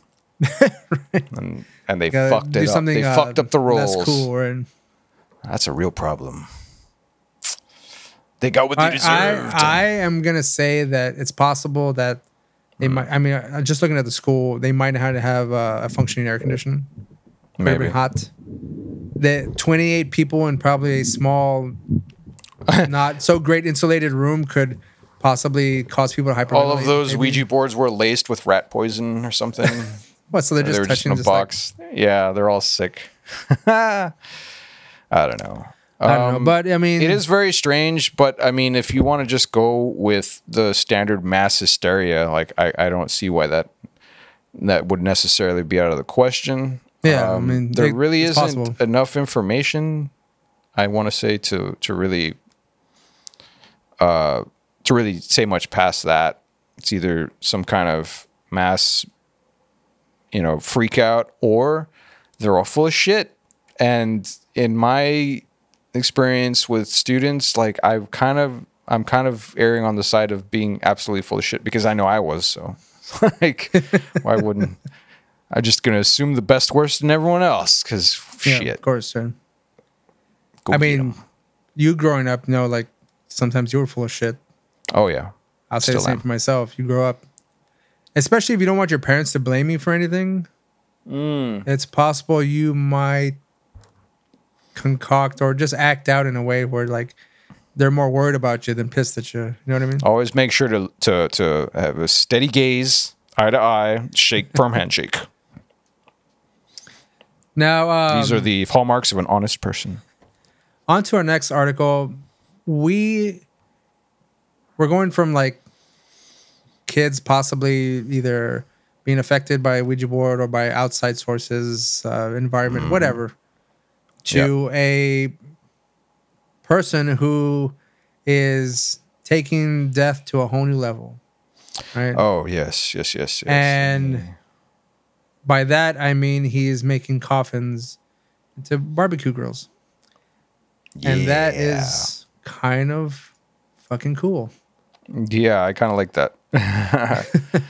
and and they gotta fucked it up. They uh, fucked up the rules. That's cool. And That's a real problem. They got what they I, I, deserved. I am gonna say that it's possible that they Hmm. might. I mean, uh, just looking at the school, they might have to have uh, a functioning air conditioning. Could Maybe. hot. The 28 people in probably a small, not so great insulated room could possibly cause people to hyperventilate. All of those maybe. Ouija boards were laced with rat poison or something. What? So they're they just just touching in a just like- box. yeah, they're all sick. I don't know. I don't know, Um, but I mean, it is very strange, but I mean, if you want to just go with the standard mass hysteria, like I, I don't see why that that would necessarily be out of the question. Yeah, I Um, mean, there it- really isn't possible. enough information. I want to say to to really uh to really say much past that. It's either some kind of mass, you know, freak out, or they're all full of shit. And in my experience with students, like I've kind of I'm kind of erring on the side of being absolutely full of shit because I know I was. So like why wouldn't I'm just gonna assume the best worst in everyone else because yeah, shit. of course, sir. go I mean 'em. you growing up, know, like sometimes you were full of shit. oh yeah. I'll say the same am. for myself. You grow up, especially if you don't want your parents to blame you for anything. Mm. It's possible you might concoct or just act out in a way where like they're more worried about you than pissed at you. You know what I mean? Always make sure to to to have a steady gaze, eye to eye, shake firm handshake. Now, um, These are the hallmarks of an honest person. on to our next article. We we're going from like kids possibly either being affected by Ouija board or by outside sources, uh, environment, whatever, to a person who is taking death to a whole new level, right? Oh yes, yes, yes, yes. and by that I mean he is making coffins into barbecue grills. And that is kind of fucking cool. yeah, I kind of like that.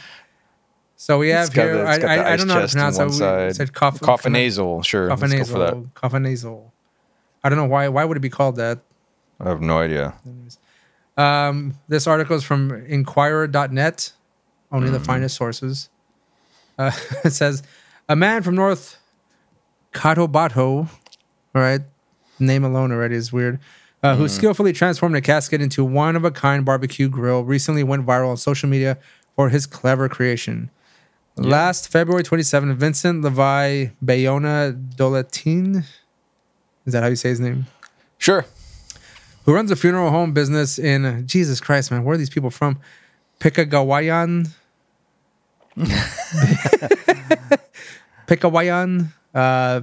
So we have got here. I, I, I don't know how to chest on pronounce that. one We side. said coff- Coffinasal, sure. let's go for that. Coffinasal. Coffinasal. I don't know why. Why would it be called that? I have no idea. Um, this article is from Inquirer.net, only Mm. the finest sources. Uh, it says, a man from North Cotabato, all right, name alone already is weird, uh, Mm. who skillfully transformed a casket into one of a kind barbecue grill, recently went viral on social media for his clever creation. Last February 27, Vincent Levi Bayona Dolatin, is that how you say his name? Sure. who runs a funeral home business in Jesus Christ, man, where are these people from? Picagawayan. Picagawayan uh,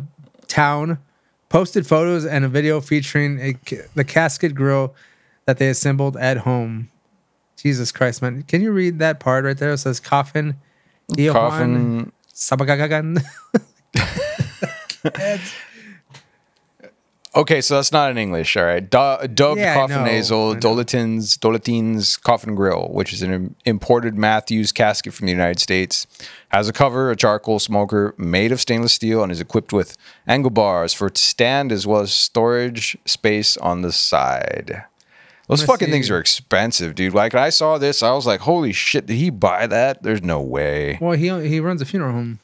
town posted photos and a video featuring a, the casket grill that they assembled at home. Jesus Christ, man. Can you read that part right there? It says coffin. Coffin. Sabagagagan. Okay, so that's not in English. All right. Du- dubbed Yeah, Coffinasal, know. Dolotin's, Dolotin's Coffin Grill, which is an im- imported Matthews casket from the United States, has a cover, a charcoal smoker made of stainless steel, and is equipped with angle bars for its stand as well as storage space on the side. Those fucking things are expensive, dude. Like I saw this, I was like, "Holy shit! Did he buy that? There's no way." well, he he runs a funeral home.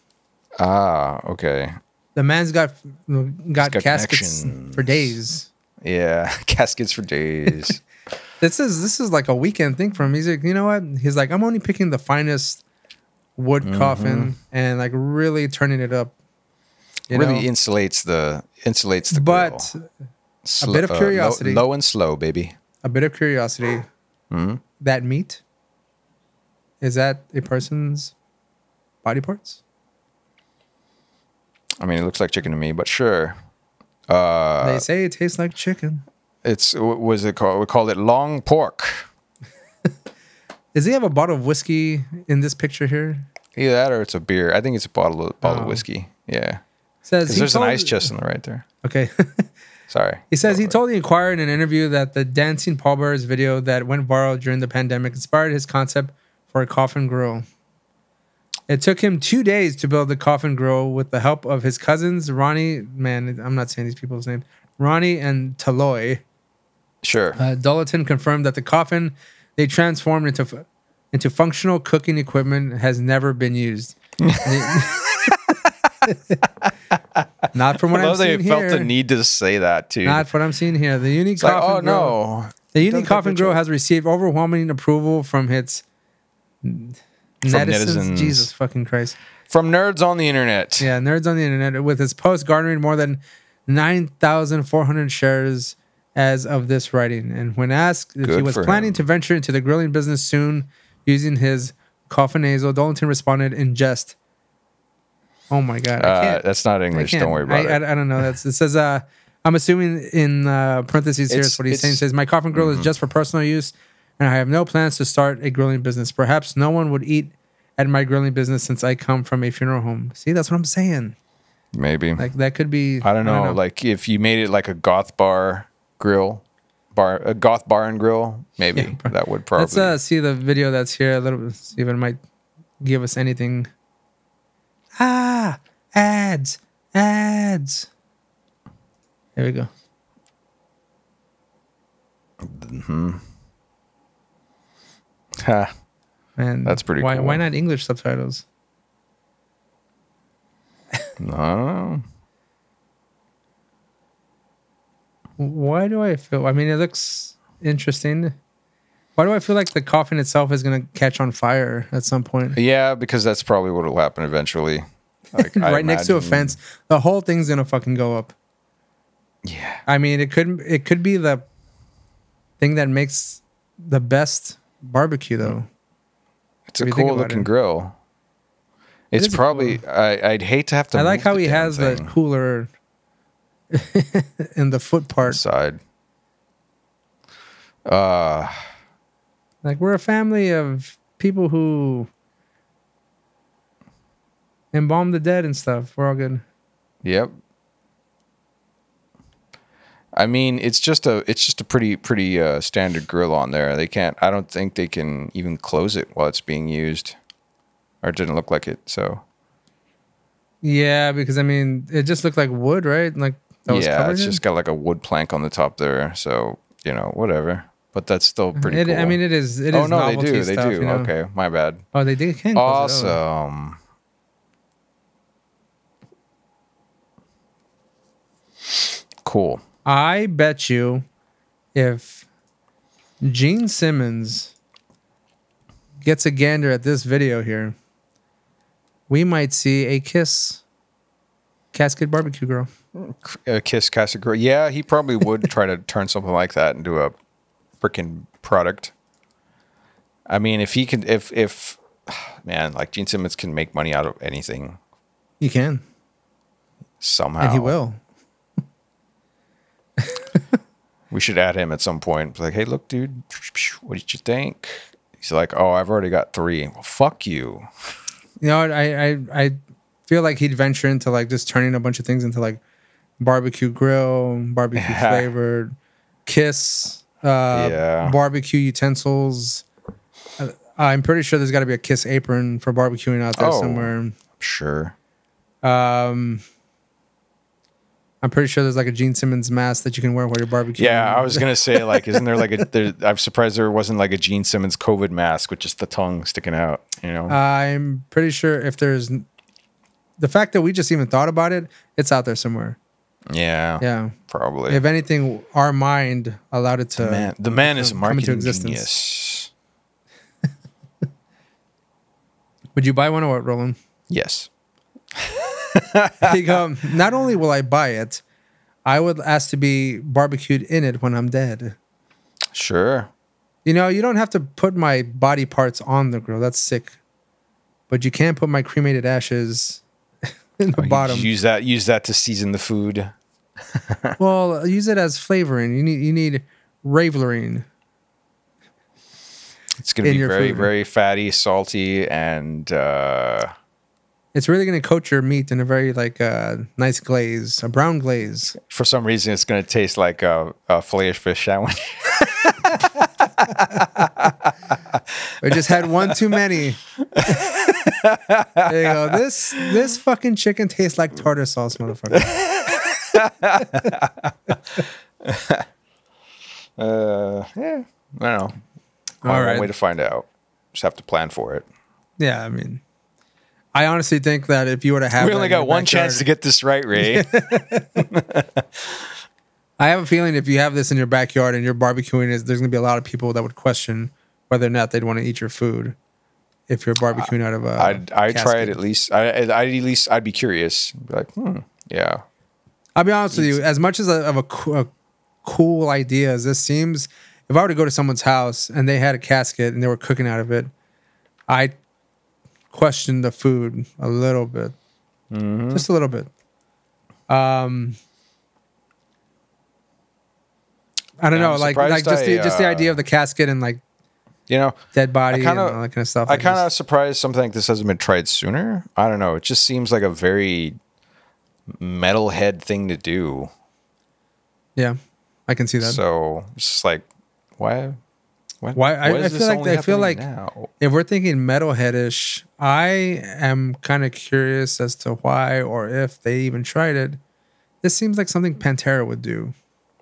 Ah, okay. The man's got got, got caskets for days. Yeah, caskets for days. This is this is like a weekend thing for him. He's like, you know what? He's like, I'm only picking the finest wood Mm-hmm. coffin and like really turning it up. You really know? insulates the insulates the but grill. a bit of uh, low- curiosity. low, and slow, baby. a bit of curiosity. Mm-hmm. That meat is that a person's body parts? I mean, it looks like chicken to me, but sure. Uh, they say it tastes like chicken. it's was it called? We called it long pork. Does he have a bottle of whiskey in this picture here? Either that or it's a beer. I think it's a bottle of, bottle Oh. of whiskey. Yeah, Says there's an ice chest on the right there. Okay. Sorry. He says he told the Inquirer in an interview that the dancing pallbearers video that went viral during the pandemic inspired his concept for a coffin grill. It took him two days to build the coffin grill with the help of his cousins, Ronnie. Man, I'm not saying these people's names. Ronnie and Taloy. Sure. Uh, Dulatin confirmed that the coffin they transformed into into functional cooking equipment has never been used. not from what I that seeing he felt the need to say that too. Not from what I'm seeing here. The unique it's like, oh grill. no. The unique coffin grill has received overwhelming approval from its netizens. netizens. Jesus fucking Christ. From nerds on the internet. Yeah, nerds on the internet with his post garnering more than 9,400 shares as of this writing. And when asked if he was planning him. to venture into the grilling business soon using his Coffinasal, Darlington responded in jest. Oh my God. I Uh, can't. that's not I English. Don't worry about I, it. I, I don't know. That's, it says, uh, I'm assuming in uh, parentheses here It's- what he's saying. It says, My coffin grill is just for personal use, and I have no plans to start a grilling business. Perhaps no one would eat at my grilling business since I come from a funeral home. See, that's what I'm saying. Maybe. Like that could be. I don't know. Like if you made it like a goth bar grill, bar a goth bar and grill, maybe Yeah, that would probably. let's uh, see the video that's here a little bit. See if it might give us anything. Ah, ads, ads. Here we go. Hmm. Ha. Man, That's pretty why, cool. Why not English subtitles? no. Why do I feel? I mean, it looks interesting. Why do I feel like the coffin itself is gonna catch on fire at some point? Yeah, because that's probably what will happen eventually. Like, right next to a fence, the whole thing's gonna fucking go up. Yeah. I mean, it could it could be the thing that makes the best barbecue, though. It's a If you think cool looking it. grill. It's probably I, I'd hate to have to. I like how he has the cooler in the foot part. side. Uh Like we're a family of people who embalm the dead and stuff. We're all good. Yep. I mean, it's just a it's just a pretty pretty uh, standard grill on there. They can't. I don't think they can even close it while it's being used, or it didn't look like it. So Yeah, because I mean, it just looked like wood, right? Like that yeah, it's in? just got like a wood plank on the top there. So you know, whatever. But that's still mm-hmm. pretty It, cool. I mean, it is. It oh, is. oh no, they do. They do. you know? Okay, my bad. Oh, they did. Can close it. Awesome. Cool. I bet you, if Gene Simmons gets a gander at this video here, we might see a kiss casket barbecue girl. A uh, kiss Casa Grill. Yeah, he probably would try to turn something like that into a freaking product. I mean, if he can, if if man, like Gene Simmons can make money out of anything You can, somehow, and he will. We should add him at some point. Be Like, hey, look, dude, what did you think? He's like, oh, I've already got three. Well, fuck you. You know, I I I feel like he'd venture into like just turning a bunch of things into like barbecue grill, barbecue Yeah. flavored, kiss, uh, Yeah. barbecue utensils. Uh, I'm pretty sure there's got to be a kiss apron for barbecuing out there Oh. somewhere. Sure. Um, I'm pretty sure there's like a Gene Simmons mask that you can wear while you're barbecuing. Yeah, I was gonna say like, isn't there like a? There, I'm surprised there wasn't like a Gene Simmons COVID mask with just the tongue sticking out. You know? I'm pretty sure if there's the fact that we just even thought about it, it's out there somewhere. Yeah, Yeah. probably. If anything, our mind allowed it to. the man, the man is a marketing genius. Would you buy one or what, Roland? Yes. Like, um, not only will I buy it, I would ask to be barbecued in it when I'm dead. Sure. You know, you don't have to put my body parts on the grill. That's sick. But you can't put my cremated ashes in the You bottom. Use that. Use that to season the food. well, use it as flavoring. You need you need ravelerine. It's gonna be very, food. very fatty, salty, and uh, It's really going to coat your meat in a very like uh, nice glaze, a brown glaze. for some reason, it's gonna taste like a, a filet fish sandwich. I just had one too many. there you go. This this fucking chicken tastes like tartar sauce, motherfucker. Uh, yeah. I don't know. All right. right. Way to find out. Just have to plan for it. Yeah, I mean, I honestly think that if you were to have, we only got one backyard- chance to get this right, Ray. I have a feeling if you have this in your backyard and you're barbecuing, is there's going to be a lot of people that would question whether or not they'd want to eat your food. if you're barbecuing out of a. I'd I'd try it at least. I I'd at least I'd be curious. Be like, hmm, yeah. I'll be honest with you. As much as a, of a, a cool idea as this seems, if I were to go to someone's house and they had a casket and they were cooking out of it, I question the food a little bit, Mm-hmm. just a little bit. Um, I don't know, I'm like like just the I, just the uh, idea of the casket and like You know, dead body kinda- and all that kind of stuff. I like kind of surprised something like this hasn't been tried sooner. I don't know. It just seems like a very metalhead thing to do. yeah, I can see that. So it's just like, why? Why? Why- I- I feel like- I feel like- now? if we're thinking metalheadish, I am kind of curious as to why or if they even tried it. This seems like something Pantera would do.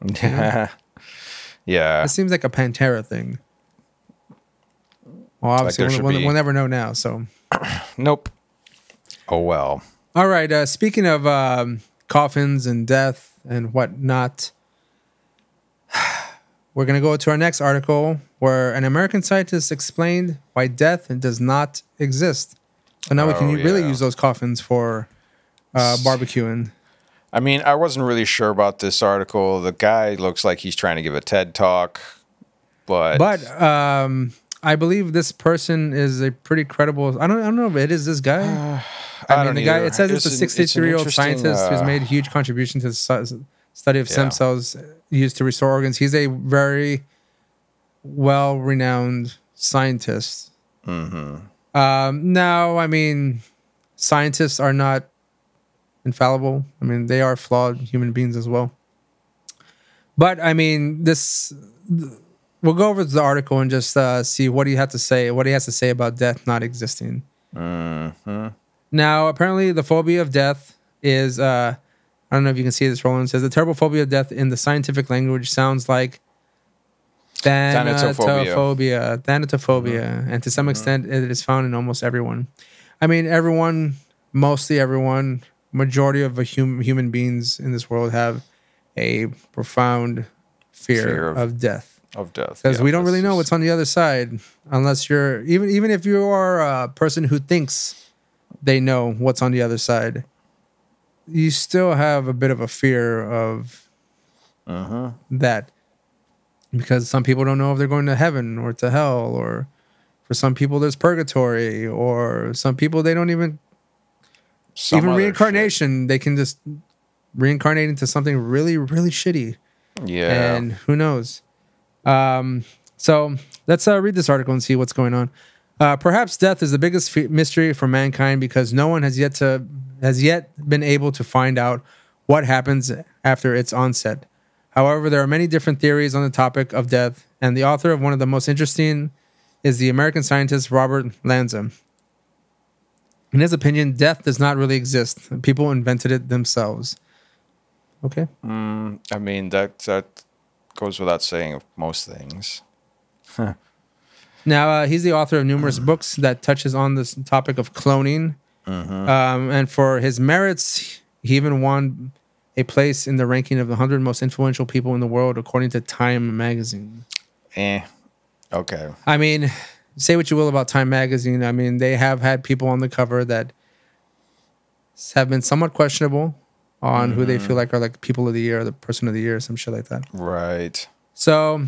yeah, yeah. It seems like a Pantera thing. Well, obviously, there we'll, we'll, we'll never know now. So, Nope. Oh well. all right. Uh, speaking of um, coffins and death and whatnot, we're gonna go to our next article where an American scientist explained why death does not exist. So now we can Oh, really use those coffins for uh, barbecuing. I mean, I wasn't really sure about this article. The guy looks like he's trying to give a TED talk, but But um, I believe this person is a pretty credible. I don't. I don't know if it is this guy. I I, mean, the guy. It says it's, It's a an- it's an 63 year old scientist who's uh, made a huge contribution to the study of stem cells used to restore organs. He's a very well renowned scientist. Mm-hmm. Um, now, I mean, scientists are not infallible. I mean, they are flawed human beings as well. But I mean, this we'll go over the article and just uh, see what he had to say, what he has to say about death not existing. Mm-hmm. Now, apparently, the phobia of death is uh, I don't know if you can see this, Roland. Says the terrible phobia of death in the scientific language sounds like Thanatophobia. thanatophobia, thanatophobia, and to some extent, it is found in almost everyone. I mean, everyone, mostly everyone, majority of hum- human beings in this world have a profound fear, Fear of, of- death Of death. because Yeah, we don't really know what's on the other side unless you're even even if you are a person who thinks they know what's on the other side you still have a bit of a fear of Mhm. that because some people don't know if they're going to heaven or to hell or for some people there's purgatory or some people they don't even even reincarnation they can just reincarnate into something really really shitty. Yeah. and who knows? Um, so let's uh, read this article and see what's going on. Uh, perhaps death is the biggest f- mystery for mankind because no one has yet to has yet been able to find out what happens after its onset. However there are many different theories on the topic of death and the author of one of the most interesting is the american scientist robert lanza in his opinion death does not really exist people invented it themselves okay Mm, I mean that that goes without saying of most things. Now uh, he's the author of numerous books that touches on this topic of cloning, um, and for his merits, he even won a place in the ranking of the 100 most influential people in the world, according to Time magazine. Eh. Okay. I mean, say what you will about Time magazine. I mean, they have had people on the cover that have been somewhat questionable on who they feel like are like people of the year, or the person of the year, some shit like that. Right. So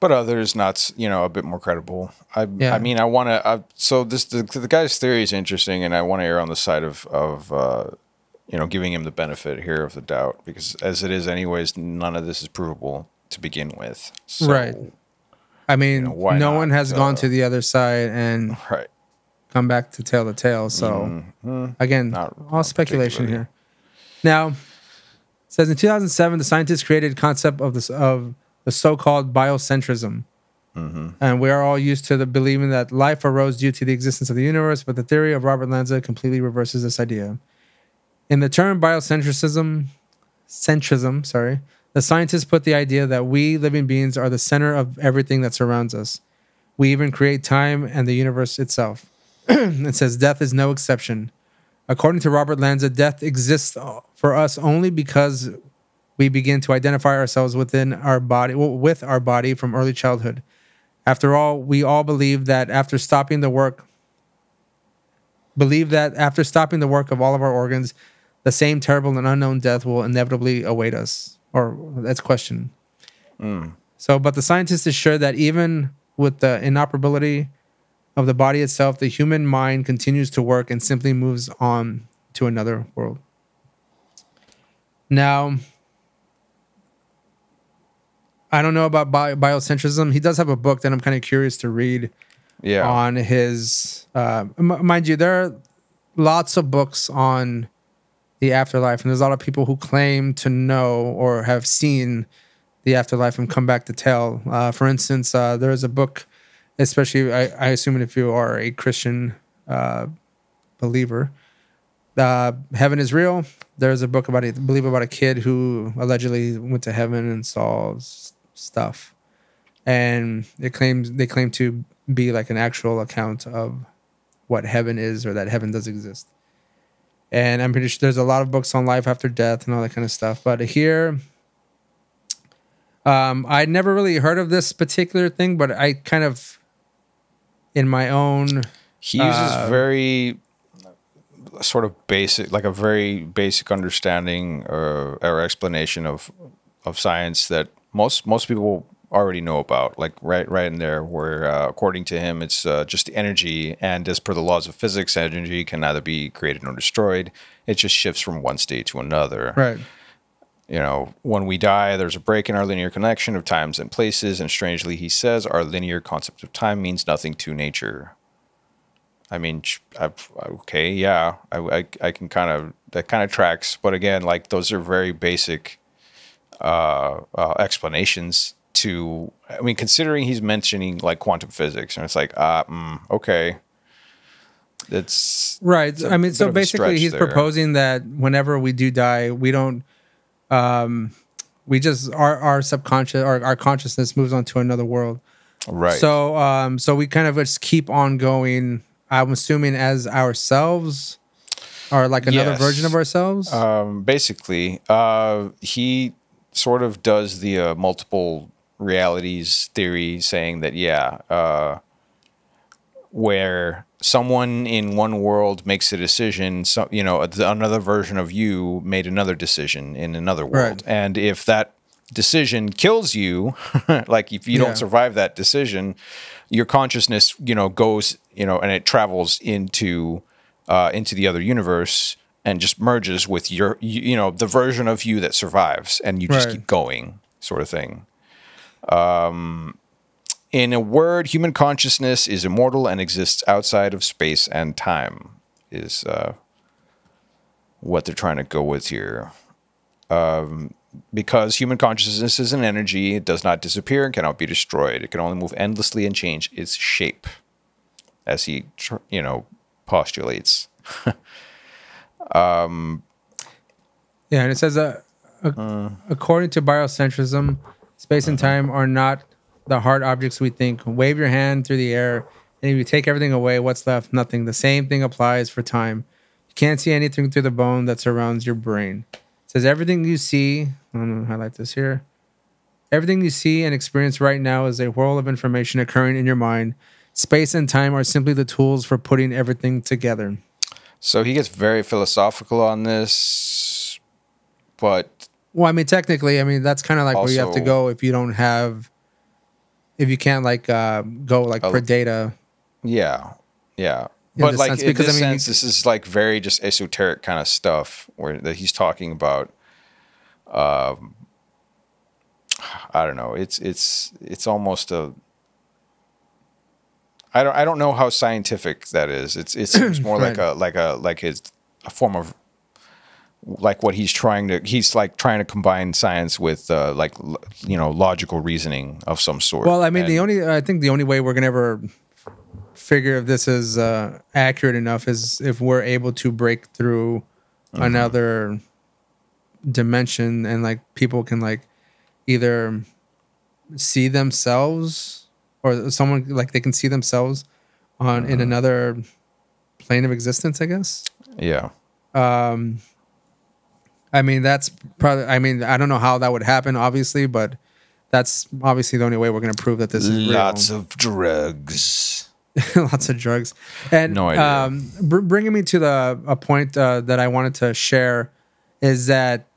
But others not, you know, a bit more credible. I, Yeah. I mean, I want to. So this the, the guy's theory is interesting, and I want to err on the side of of uh, you know giving him the benefit here of the doubt because as it is, anyways, none of this is provable to begin with. So, Right. I mean, know, no not, one has gone uh, to the other side and Right. come back to tell the tale. So Mhm. again, Not- all not speculation here. Now, it says in 2007, the scientists created a concept of this of the so-called biocentrism, Mm-hmm. and we are all used to the believing that life arose due to the existence of the universe. But the theory of Robert Lanza completely reverses this idea. In the term biocentrism, centrism, sorry, the scientists put the idea that we living beings are the center of everything that surrounds us. We even create time and the universe itself. it says death is no exception. According to Robert Lanza, death exists for us only because we begin to identify ourselves within our body with our body from early childhood. After all, we all believe that after stopping the work believe that after stopping the work of all of our organs, the same terrible and unknown death will inevitably await us. Or that's question. So, but the scientist is sure that even with the inoperability of the body itself, the human mind continues to work and simply moves on to another world. Now, I don't know about bi- biocentrism. He does have a book that I'm kind of curious to read Yeah. on his. Uh, m- mind you, there are lots of books on the afterlife, and there's a lot of people who claim to know or have seen the afterlife and come back to tell. Uh, for instance, uh, there is a book, especially I, I assume if you are a Christian uh, believer, uh, Heaven is Real. There's a book about, I believe, about a kid who allegedly went to heaven and saw s- stuff, and it claims they claim to be like an actual account of what heaven is or that heaven does exist. And I'm pretty sure there's a lot of books on life after death and all that kind of stuff. But here, um, I'd never really heard of this particular thing, but I kind of, in my own, He uses Uh, very sort of basic, like a very basic understanding or, or explanation of of science that most most people already know about. Like right right in there, where uh, according to him, it's uh, just energy, and as per the laws of physics, energy can neither be created nor destroyed. It just shifts from one state to another right. you know, when we die, there's a break in our linear connection of times and places. And strangely, he says our linear concept of time means nothing to nature. I mean, I've, okay, yeah, I, I, I can kind of, that kind of tracks. But again, like those are very basic uh, uh, explanations to, I mean, considering he's mentioning like quantum physics, and it's like, ah, mm, okay. It's Right. I mean, so basically, he's there. proposing that whenever we do die, we don't, um, we just our our subconscious our, our consciousness moves on to another world. right. So, um, so we kind of just keep on going. I'm assuming as ourselves, or like another Yes. version of ourselves. um, basically, uh, he sort of does the uh, multiple realities theory, saying that yeah, uh, where someone in one world makes a decision, so you know another version of you made another decision in another world, Right. and if that decision kills you, like if you Yeah. don't survive that decision, your consciousness, you know, goes, you know, and it travels into uh, into the other universe and just merges with your, you, you know, the version of you that survives, and you just Right. keep going, sort of thing. Um, in a word, human consciousness is immortal and exists outside of space and time. Is uh, what they're trying to go with here because human consciousness is an energy, it does not disappear and cannot be destroyed. It can only move endlessly and change its shape, as he, you know, postulates. Yeah, and it says uh, ac- according to biocentrism, space and uh-huh. time are not the hard objects we think. Wave your hand through the air, and if you take everything away, what's left? Nothing. The same thing applies for time. You can't see anything through the bone that surrounds your brain. It says everything you see. I'm gonna highlight this here. Everything you see and experience right now is a whirl of information occurring in your mind. Space and time are simply the tools for putting everything together. So he gets very philosophical on this, but Well, I mean, technically, I mean that's kind of like where you have to Also- go if you don't have, if you can't like uh, go like per data. yeah, yeah. But the like sense- in because, this I mean, you- sense, this is like very just esoteric kind of stuff where that he's talking about. Um, I don't know. It's it's it's almost a. I don't I don't know how scientific that is. It's it seems more like a like a like his a form of like what he's trying to he's like trying to combine science with uh, like l- you know logical reasoning of some sort. Well, I mean, the only I think the only way we're gonna ever figure if this is uh, accurate enough is if we're able to break through Mm-hmm. another dimension and like people can like either see themselves or someone like they can see themselves on Mm-hmm. in another plane of existence. I guess. yeah. Um, I mean, that's probably. I mean, I don't know how that would happen, obviously, but that's obviously the only way we're going to prove that this is Lots real. of drugs. lots of drugs, and No idea. Um, br- bringing me to the a point uh, that I wanted to share is that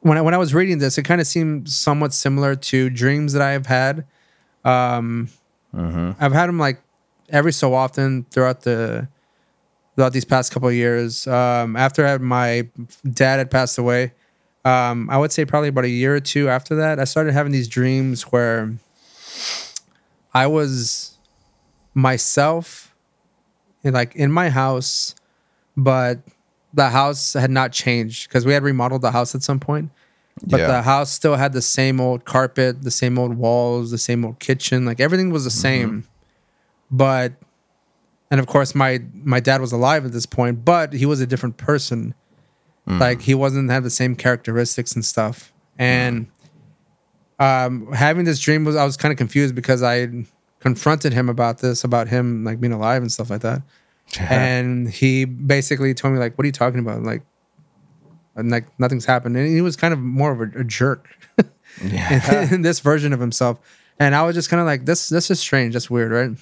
when I, when I was reading this, it kind of seemed somewhat similar to dreams that I have had. Um, I've had them like every so often throughout the throughout these past couple of years. Um, after I my dad had passed away, um, I would say probably about a year or two after that, I started having these dreams where I was myself, in, like in my house, but the house had not changed because we had remodeled the house at some point. But Yeah. the house still had the same old carpet, the same old walls, the same old kitchen. Like everything was the same. But and of course my my dad was alive at this point, but he was a different person. Like he wasn't have the same characteristics and stuff. And um having this dream was I was kind of confused because I confronted him about this, about him like being alive and stuff like that. and he basically told me like, "What are you talking about?" Like, and like nothing's happened. And he was kind of more of a, a jerk yeah. in this version of himself. And I was just kind of like, "This, this is strange. That's weird, right?"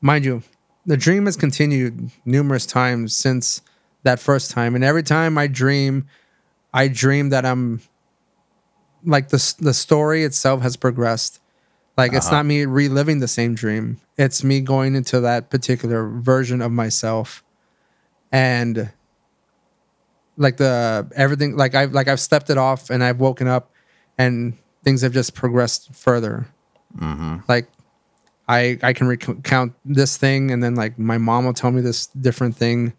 Mind you, the dream has continued numerous times since that first time, and every time I dream, I dream that I'm like the the story itself has progressed. Like it's uh-huh. not me reliving the same dream. It's me going into that particular version of myself, and like the everything like I've like I've stepped it off and I've woken up, and things have just progressed further. Mm-hmm. Like I I can recount this thing, and then like my mom will tell me this different thing,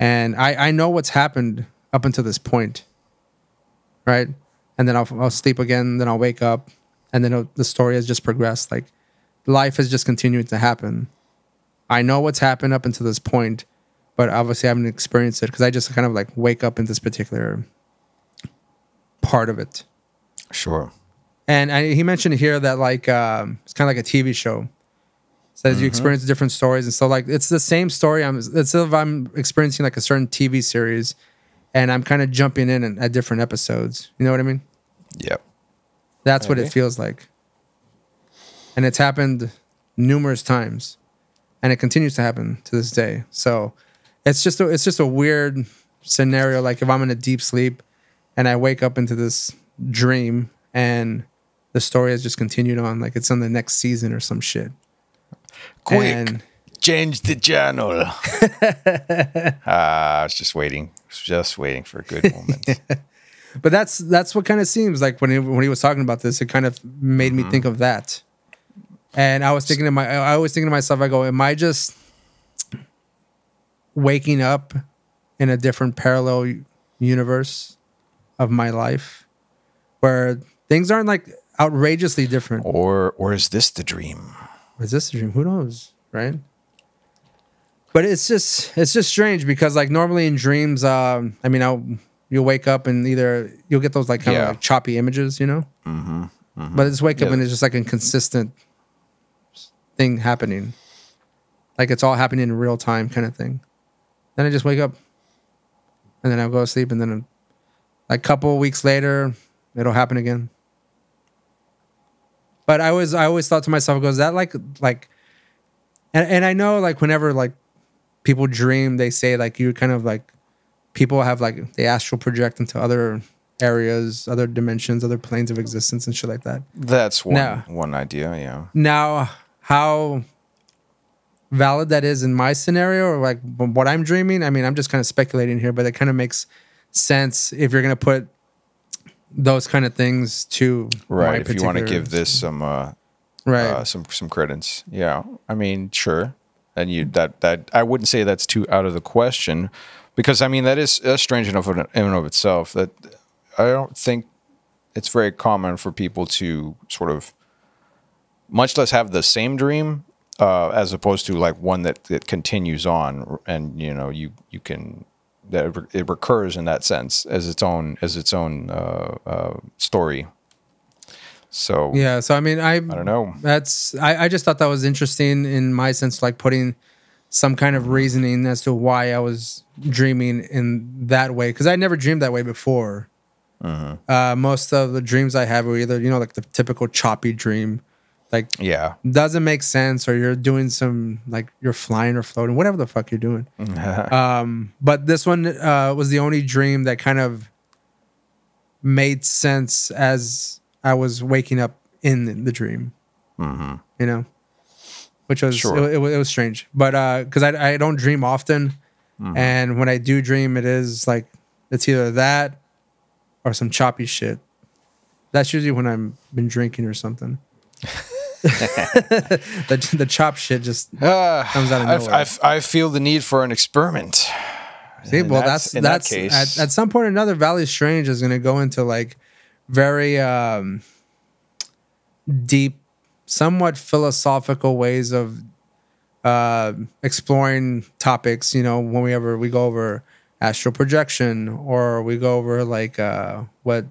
and I I know what's happened up until this point, right? And then I'll I'll sleep again, then I'll wake up, and then the story has just progressed. Like life has just continued to happen. I know what's happened up until this point, but obviously I haven't experienced it because I just kind of like wake up in this particular part of it. Sure. And I, he mentioned here that like um, it's kind of like a TV show. Says you mm-hmm. experience different stories, and so like it's the same story. I'm it's if I'm experiencing like a certain TV series, and I'm kind of jumping in at different episodes. You know what I mean? Yep. That's what it mm-hmm. feels like. And it's happened numerous times. And it continues to happen to this day. So it's just a, it's just a weird scenario like if I'm in a deep sleep and I wake up into this dream and the story has just continued on like it's on the next season or some shit. Quick, And change the channel. Ah, I was just waiting, just waiting for a good moment. but that's that's what kind of seems like when he, when he was talking about this. It kind of made me think of that, and I was thinking to my I was thinking to myself, I go, am I just waking up in a different parallel universe of my life where things aren't like outrageously different? or, or is this the dream? Is this a dream? Who knows, right? But it's just it's just strange because like normally in dreams, um, I mean, I'll you'll wake up and either you'll get those like kind of Yeah. like choppy images, you know. Mm-hmm, But it's wake up Yeah. and it's just like a consistent thing happening, like it's all happening in real time, kind of thing. Then I just wake up, and then I'll go to sleep, and then like a couple of weeks later, it'll happen again. But I was I always thought to myself, goes that like like, and and I know like whenever like people dream, they say like you kind of like people have like they astral project into other areas, other dimensions, other planes of existence, and shit like that. That's one No. one idea. Yeah. Now, how valid that is in my scenario, or like what I'm dreaming, I mean, I'm just kind of speculating here, but it kind of makes sense if you're gonna put those kind of things to Right. If you want to give this some uh, right. uh, some some credence. Yeah, I mean, sure. And you that that I wouldn't say that's too out of the question, because I mean that is that's strange enough in and of itself that I don't think it's very common for people to sort of much less have the same dream uh, as opposed to like one that, that continues on and you know you you can that it re- it recurs in that sense as its own as its own uh, uh, story. So yeah. So I mean, I I don't know. That's I, I just thought that was interesting in my sense, like putting some kind of reasoning as to why I was dreaming in that way because I never dreamed that way before. Uh, most of the dreams I have are either you know like the typical choppy dream, like Yeah. doesn't make sense or you're doing some like you're flying or floating whatever the fuck you're doing. Um but this one uh was the only dream that kind of made sense as i was waking up in the dream. You know? Which was Sure. it, it, it was strange. But uh because I, I don't dream often. And when i do dream it is like it's either that or some choppy shit. That's usually when i'm been drinking or something the, the chop shit just Uh, Comes out of nowhere. I, I feel the need for an experiment. See, well, that- that's that's case- at, at some point or another. Valley Strange is going to go into like very um, deep, somewhat philosophical ways of uh, exploring topics. You know, when we ever we go over astral projection or we go over like uh, what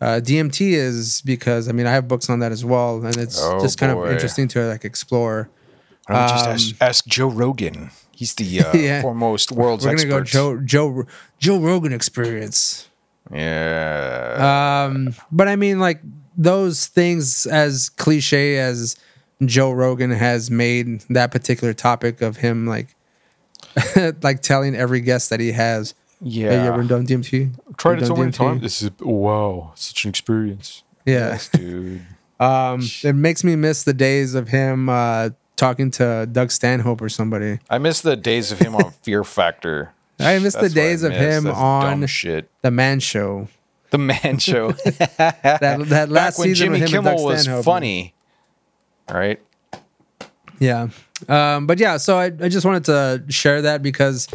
uh, DMT is, because I mean I have books on that as well, and it's Oh, just kind boy. of interesting to like explore. Why don't we just ask, ask Joe Rogan? He's the uh, Um, Yeah. foremost world's We're gonna expert. go Joe Joe Joe Rogan experience. Yeah. Um, but I mean, like those things, as cliche as Joe Rogan has made that particular topic of him, like, like telling every guest that he has, yeah. "Hey, you ever done DMT? tried You it done so many DMT?" times. This is wow, such an experience. Yeah. Yes, dude. Um, it makes me miss the days of him uh, talking to Doug Stanhope or somebody. I miss the days of him on Fear Factor. I miss the That's what I days of him That's on shit. the Man Show. The Man Show. That that Back last when season Jimmy with him Kimmel was Stanhope. funny. Right? Yeah. Um, but yeah, so I, I just wanted to share that because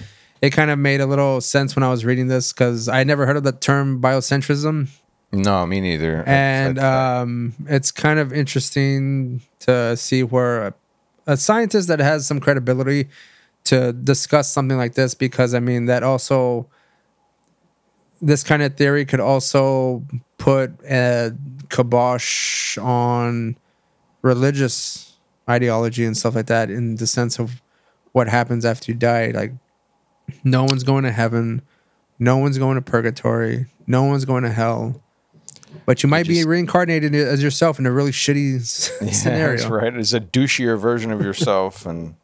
it kind of made a little sense when I was reading this because I never heard of the term biocentrism. No, me neither. And um, it's kind of interesting to see where a, a scientist that has some credibility to discuss something like this because I mean, that also, this kind of theory could also put a kibosh on religious ideology and stuff like that in the sense of what happens after you die. Like, no one's going to heaven, no one's going to purgatory, no one's going to hell. But you might be reincarnated as yourself in a really shitty yeah, scenario. that's right. It's a douchier version of yourself, and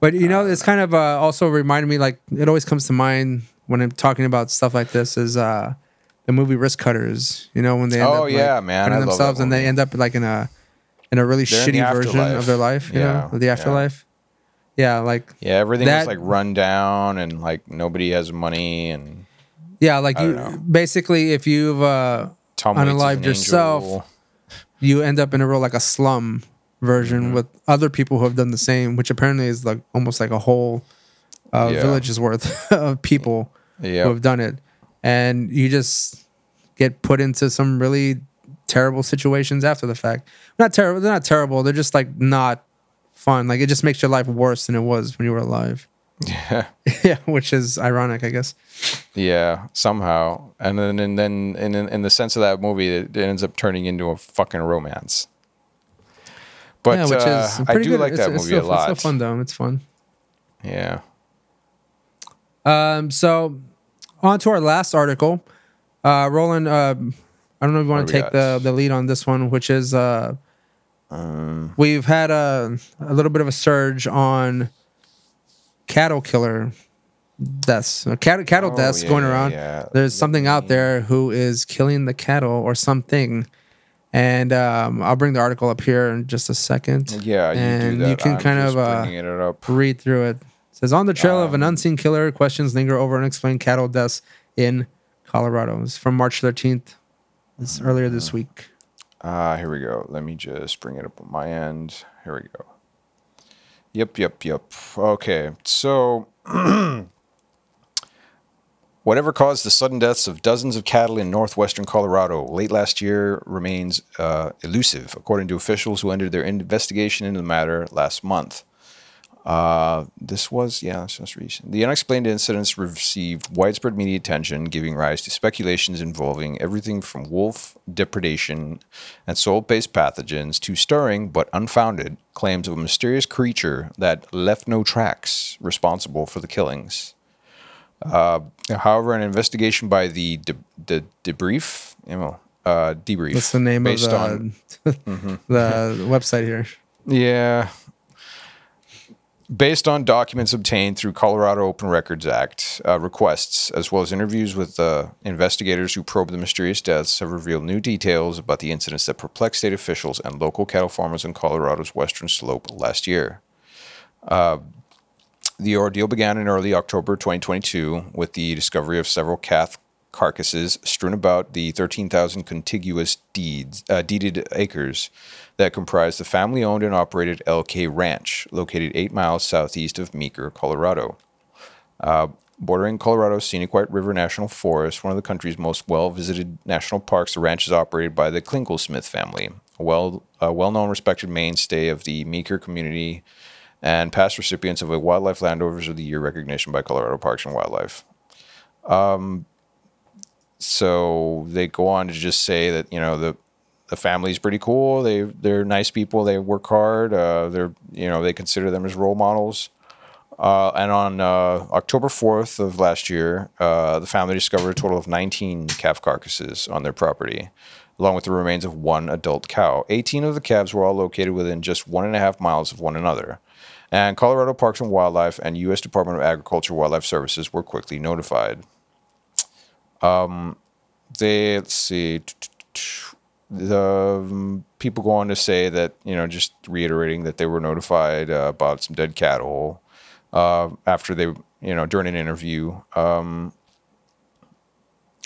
But you know, it's kind of uh, also reminded me like it always comes to mind when I'm talking about stuff like this is uh, the movie Wristcutters. You know, when they end Oh, up, yeah, like, man, I themselves and they end up like in a in a really They're shitty version of their life. You Yeah, know, of the afterlife. Yeah, like yeah, everything That- was like run down, and like nobody has money, and yeah, like you know. basically if you've uh, Tom Unalived an yourself. angel. you end up in a real like a slum version Mm-hmm. with other people who have done the same, which apparently is like almost like a whole uh, Yeah. village's worth of people Yeah. who have done it, and you just get put into some really terrible situations after the fact. Not terrible. They're not terrible. They're just like not fun. Like it just makes your life worse than it was when you were alive. Yeah. yeah, which is ironic, I guess. Yeah, somehow, and then and then in in, the sense of that movie, it, ends up turning into a fucking romance. But yeah, which uh, is I do good. like It's- that it's movie still, a It's lot. still fun though. It's fun. Yeah. Um, so on to our last article. Uh, Roland, uh, I don't know if you want to take the, the lead on this one, which is uh, Um, we've had a, a little bit of a surge on cattle killer deaths, cattle, cattle Oh, deaths yeah, going around. yeah. There's something out there who is killing the cattle or something. And um, I'll bring the article up here in just a second. yeah, you and do that. you can I'm kind of uh, bringing it up. read through it. It says on the trail of an Um, unseen killer, questions linger over unexplained cattle deaths in Colorado. It's from March 13th. It's earlier this week. Ah, here we go. Let me just bring it up on my end. Here we go. Yep, yep, yep. Okay, so whatever caused the sudden deaths of dozens of cattle in northwestern Colorado late last year remains uh, elusive, according to officials who ended their investigation into the matter last month. Uh, this was, yeah, this was recent. The unexplained incidents received widespread media attention, giving rise to speculations involving everything from wolf depredation and soil based pathogens to stirring but unfounded claims of a mysterious creature that left no tracks responsible for the killings. Uh, however, an investigation by the de- de- debrief, you know, uh, debrief. What's the name based of the, on the website here? Yeah. Based on documents obtained through Colorado Open Records Act uh, requests, as well as interviews with uh, investigators who probed the mysterious deaths, have revealed new details about the incidents that perplexed state officials and local cattle farmers in Colorado's western slope last year. Uh, the ordeal began in early October 2022 with the discovery of several calf carcasses strewn about the 13,000 contiguous deeds, uh, deeded acres that comprise the family owned and operated LK Ranch, located eight miles southeast of Meeker, Colorado. Uh, bordering Colorado's scenic White River National Forest, one of the country's most well visited national parks, the ranch is operated by the Klinglesmith family, a well, a well known, respected mainstay of the Meeker community and past recipients of a Wildlife Landowners of the Year recognition by Colorado Parks and Wildlife. Um, so they go on to just say that you know the the family's pretty cool. They they're nice people. They work hard. Uh, they're you know they consider them as role models. Uh, and on uh, October 4th of last year, uh, the family discovered a total of 19 calf carcasses on their property, along with the remains of one adult cow. 18 of the calves were all located within just one and a half miles of one another. And Colorado Parks and Wildlife and U.S. Department of Agriculture Wildlife Services were quickly notified. Um, they let's see the people go on to say that you know just reiterating that they were notified uh, about some dead cattle uh, after they you know during an interview. Um,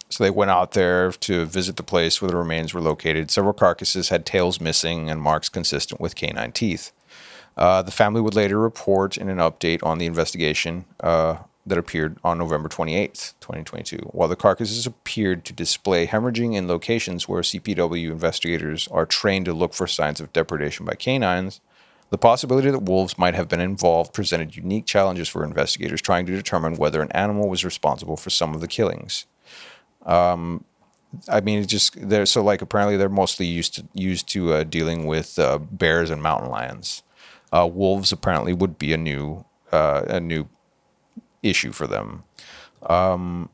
so they went out there to visit the place where the remains were located. Several carcasses had tails missing and marks consistent with canine teeth. Uh, the family would later report in an update on the investigation uh, that appeared on November 28th, 2022. While the carcasses appeared to display hemorrhaging in locations where CPW investigators are trained to look for signs of depredation by canines, the possibility that wolves might have been involved presented unique challenges for investigators trying to determine whether an animal was responsible for some of the killings. Um, I mean, just they're so like apparently they're mostly used to used to uh, dealing with uh, bears and mountain lions. Uh, wolves apparently would be a new uh, a new issue for them. Um,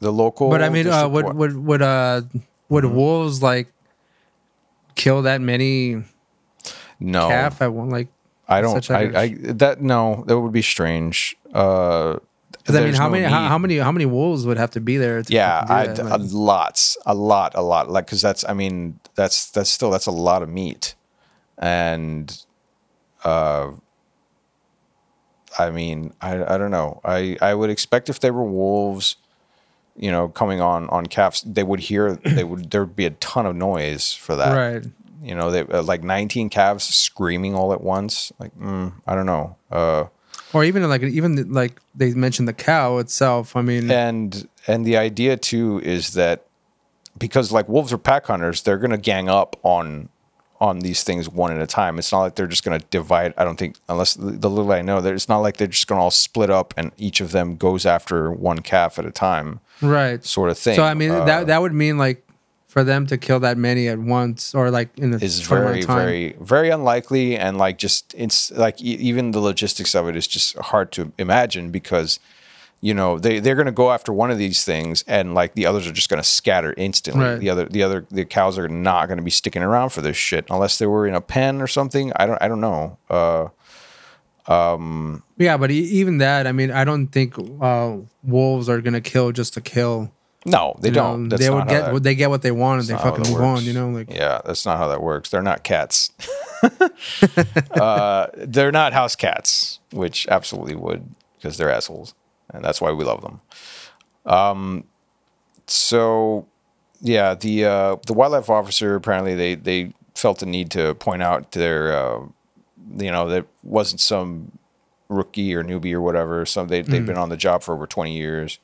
the local, But I mean, uh, would would would uh would Mm-hmm. wolves like kill that many no, calf at one like? I don't. a- I, I that no, that would be strange. Uh, Because I mean, how no many how, how many how many wolves would have to be there? To Yeah, I, that? Like, lots, a lot, a lot. Like, cause that's, I mean, that's that's still that's a lot of meat, and, uh, I mean, I I don't know. I I would expect if they were wolves, you know, coming on on calves, they would hear they would there would be a ton of noise for that. right. You know, they uh, like 19 calves screaming all at once. Like, mm, I don't know. Uh, Or even like even like they mentioned the cow itself. I mean, and and the idea too is that because like wolves are pack hunters they're going to gang up on on these things one at a time it's not like they're just going to divide i don't think unless the, the little i know that it's not like they're just going to all split up and each of them goes after one calf at a time right. sort of thing So I mean, Uh, that that would mean like for them to kill that many at once, or like in a is very time. very very unlikely and like just it's like e- even the logistics of it is just hard to imagine because you know they they're going to go after one of these things and like the others are just going to scatter instantly Right. the other the other the cows are not going to be sticking around for this shit unless they were in a pen or something i don't i don't know uh Yeah, but even that, I mean, I don't think uh, wolves are gonna kill just to kill. no they you don't know? They would get that- they get what they want and they fucking move on. You know, like yeah that's not how that works they're not cats uh, they're not house cats which absolutely would because they're assholes and that's why we love them. Um, so yeah the uh, the wildlife officer apparently they they felt the need to point out their uh, you know that wasn't some rookie or newbie or whatever. Some they, they've been on the job for over 20 years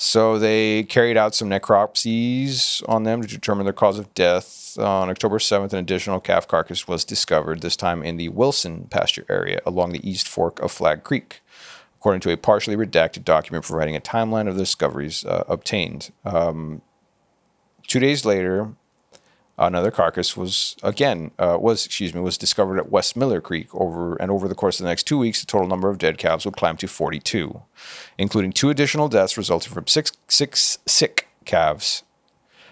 so they carried out some necropsies on them to determine their cause of death. On October 7th, an additional calf carcass was discovered, this time in the Wilson pasture area along the east fork of Flag Creek, according to a partially redacted document providing a timeline of the discoveries uh, obtained. Um, two days later, Another carcass was again uh, was excuse me was discovered at West Miller Creek over and over the course of the next two weeks, the total number of dead calves would climb to 42, including two additional deaths resulting from six six sick calves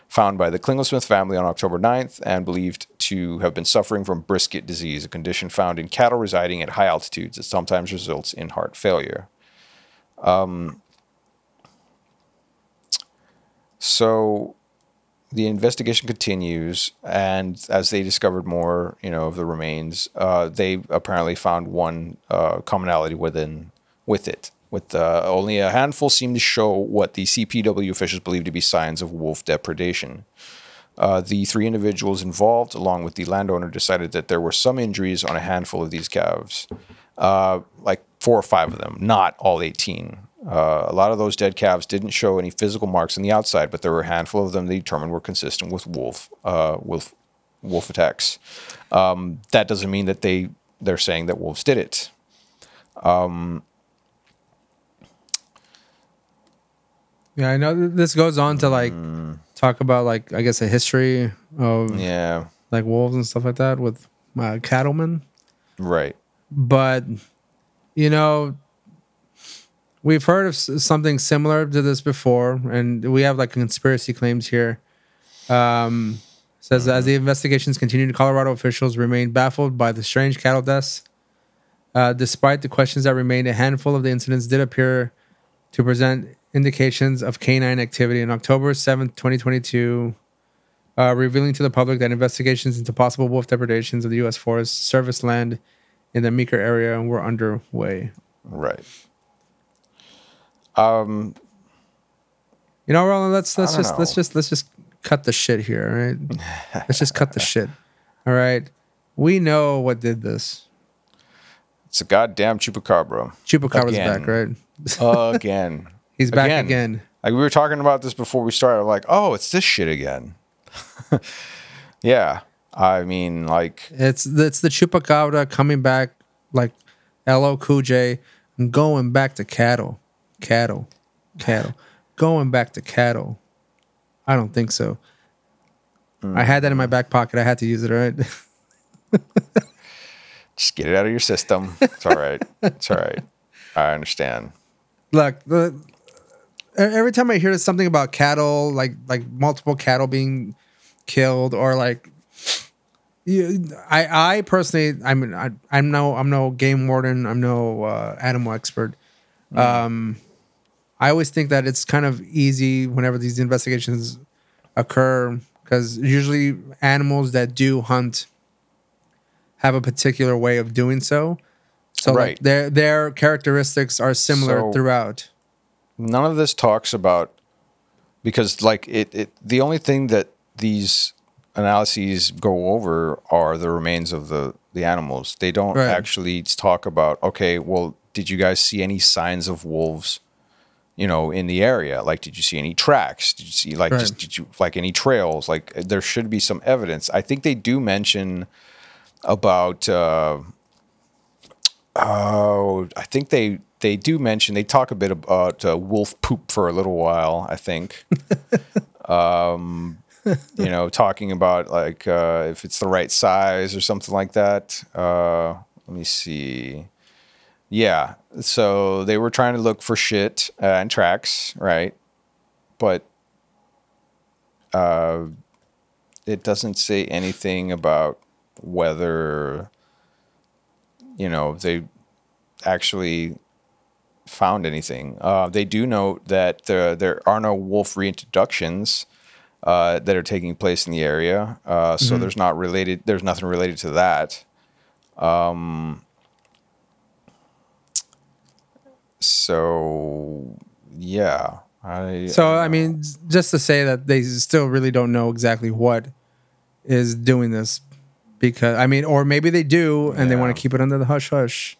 found by the Klinglesmith family on October 9th and believed to have been suffering from brisket disease, a condition found in cattle residing at high altitudes that sometimes results in heart failure. Um, so the investigation continues, and as they discovered more, you know, of the remains, uh, they apparently found one uh, commonality within with it. With uh, only a handful seem to show what the CPW officials believe to be signs of wolf depredation. Uh, the three individuals involved, along with the landowner, decided that there were some injuries on a handful of these calves, uh, like four or five of them, not all 18. Uh, a lot of those dead calves didn't show any physical marks on the outside, but there were a handful of them they determined were consistent with wolf uh, wolf wolf attacks. Um, that doesn't mean that they they're saying that wolves did it. Um, Yeah, I know this goes on to like talk about like I guess a history of yeah, like wolves and stuff like that with uh, cattlemen. right. but you know we've heard of something similar to this before and we have like conspiracy claims here um says as the investigations continued colorado officials remained baffled by the strange cattle deaths uh, despite the questions that remained a handful of the incidents did appear to present indications of canine activity on october 7th 2022 uh, revealing to the public that investigations into possible wolf depredations of the U.S. Forest Service land in the Meeker area were underway. Right. Um, You know, Roland, let's let's just let's just let's just cut the shit here, all right? let's just cut the shit. All right. We know what did this. it's a goddamn chupacabra. Chupacabra's Again. back, right? Again. He's back again. Like we were talking about this before we started. Like, oh, it's this shit again. yeah. I mean, like, It's it's the chupacabra coming back like LL Cool J going back to cattle. Cattle. Cattle. going back to cattle. I don't think so. I had that in my back pocket. I had to use it, right? just get it out of your system. It's all right. it's all right. I understand. Look, the every time I hear something about cattle, like like multiple cattle being killed, or like, you, I I personally, I mean, I, I'm no I'm no game warden, I'm no uh, animal expert. Um, I always think that it's kind of easy whenever these investigations occur because usually animals that do hunt have a particular way of doing so. So like, their their characteristics are similar So- throughout. None of this talks about because like it, it the only thing that these analyses go over are the remains of the the animals. They don't Right. actually talk about okay, well, did you guys see any signs of wolves? You know, in the area, like, did you see any tracks? Did you see like Right. just did you like any trails? Like, there should be some evidence. I think they do mention about. uh Oh, I think they they do mention they talk a bit about uh, wolf poop for a little while. I think, um, you know, talking about like uh, if it's the right size or something like that. Uh, let me see. Yeah, so they were trying to look for shit uh, and tracks, right? But uh, it doesn't say anything about whether you know they actually found anything. Uh, they do note that there are no wolf reintroductions uh, that are taking place in the area, uh, so there's not related. There's nothing related to that. Um, so yeah, I So I mean, just to say that they still really don't know exactly what is doing this, because I mean, or maybe they do and they want to keep it under the hush hush.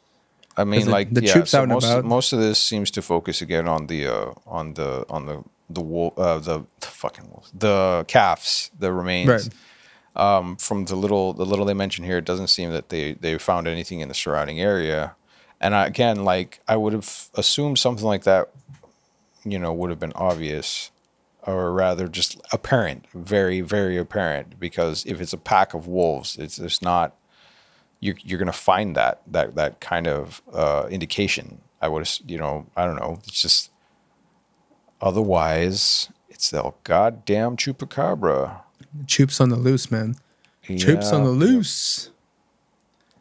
I mean, like the yeah, troops so out and most about. most of this seems to focus again on the uh, on the on the the wolf uh, the, the fucking wolves the calves the remains. Right. Um, from the little the little they mention here, it doesn't seem that they they found anything in the surrounding area. And I, again, like I would have assumed something like that, you know, would have been obvious. or rather just apparent, very very apparent. Because if it's a pack of wolves, it's it's not you're you're gonna find that that that kind of uh, indication. I would you know I don't know. It's just otherwise it's the goddamn chupacabra. Choops on the loose, man. Choops on the loose.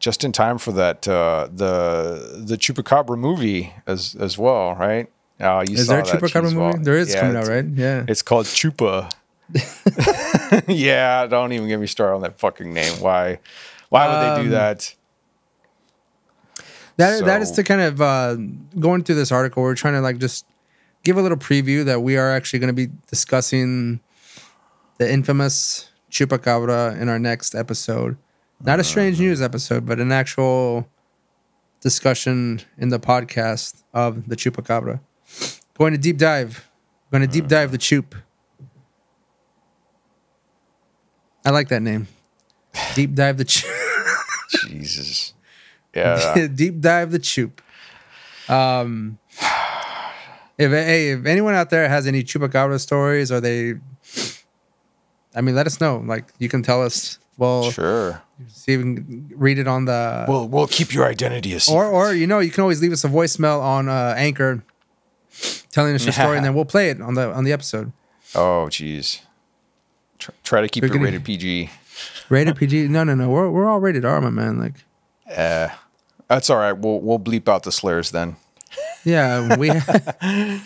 Just in time for that uh, the the chupacabra movie as as well, right? Uh, you Is there a Chupacabra movie? There is Yeah, coming out, right? Yeah. It's called Chupa. yeah, don't even get me started on that fucking name. Why? Why would they do Um, that? That that is to kind of uh, going through this article. We're trying to like just give a little preview that we are actually going to be discussing the infamous chupacabra in our next episode. Not a strange news episode, but an actual discussion in the podcast of the chupacabra. Going to deep dive. Going to deep dive the chup. I like that name. Deep dive the chup. Jesus. Yeah. deep dive the chup. Um, if hey, if anyone out there has any chupacabra stories, or they, I mean, let us know. Like you can tell us. Well, sure. see if we can read it on the. We'll we'll keep your identity a secret. or or you know you can always leave us a voicemail on uh, Anchor, telling us your story, and then we'll play it on the on the episode. oh, jeez. Try, try to keep We're it gonna- rated PG. Rated PG? No, no, no. We're we're all rated R, my man. Like, Uh, that's all right. We'll we'll bleep out the slurs then. yeah, we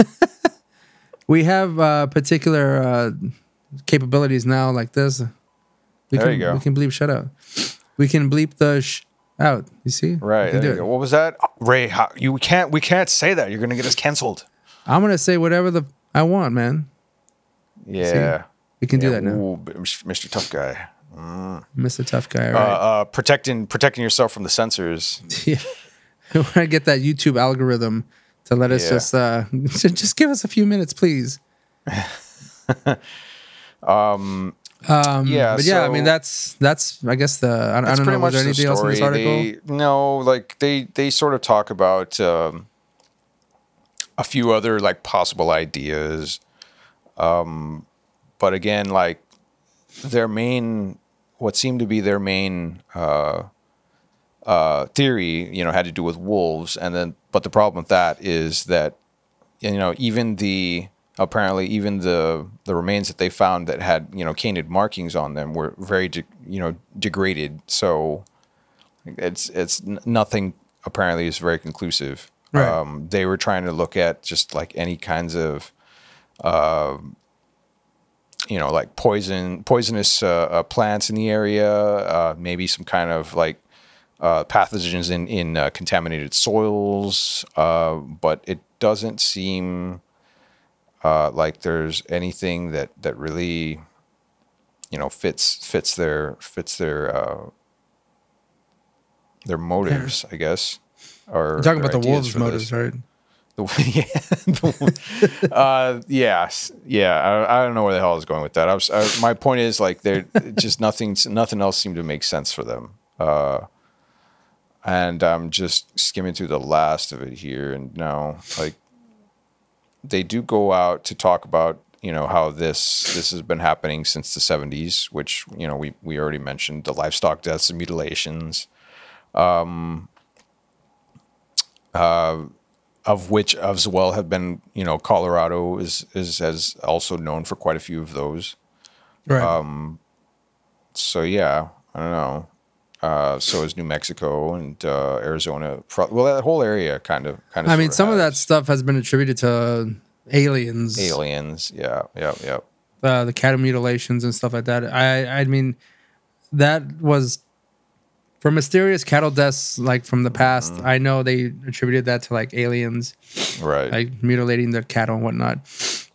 we have uh, particular uh, capabilities now, like this. We There can, you go. We can bleep shut out. We can bleep the sh out. You see? Right. We can There do you What was that? Ray, how, you can't we can't say that. You're gonna get us canceled. I'm gonna say whatever the I want, man. Yeah. We can do that now, ooh, Mr. Tough Guy. Mr. Tough Guy. Uh, right. uh, protecting protecting yourself from the censors. yeah. we want to get that YouTube algorithm to let us Yeah. just uh just give us a few minutes, please. um. Yeah, But yeah, I mean that's that's I guess the I, I don't pretty know. Was much there the anything else in this article? They, no, like they they sort of talk about um, a few other like possible ideas, um, but again, like their main what seemed to be their main uh, uh, theory, you know, had to do with wolves, and then but the problem with that is that you know even the apparently even the the remains that they found that had you know canid markings on them were very de- you know degraded so it's it's nothing apparently is very conclusive Right. um, they were trying to look at just like any kinds of um, you know like poison poisonous uh, uh, plants in the area uh, maybe some kind of like uh, pathogens in in uh, contaminated soils, uh, but it doesn't seem uh, like there's anything that that really you know fits fits their fits their uh, their motives, I guess. Or You're talking about the wolves' motives, this. right? The, yeah, uh, yes, yeah. I, I don't know where the hell I was going with that. I was, I, my point is like they're just nothing. Nothing else seemed to make sense for them. Uh, and I'm just skimming through the last of it here, and now like they do go out to talk about you know how this this has been happening since the 70s, which you know we we already mentioned the livestock deaths and mutilations um uh of which as well have been you know Colorado is is has also known for quite a few of those. Right. Um, So yeah, I don't know. Uh, so is New Mexico and uh, Arizona. Well, that whole area kind of kind of. I mean, some of that stuff has been attributed to aliens, aliens. Yeah, yeah, yeah. uh, the cattle mutilations and stuff like that. I I mean, that was for mysterious cattle deaths like from the past. Mm-hmm. I know they attributed that to like aliens, Right. like mutilating the cattle and whatnot.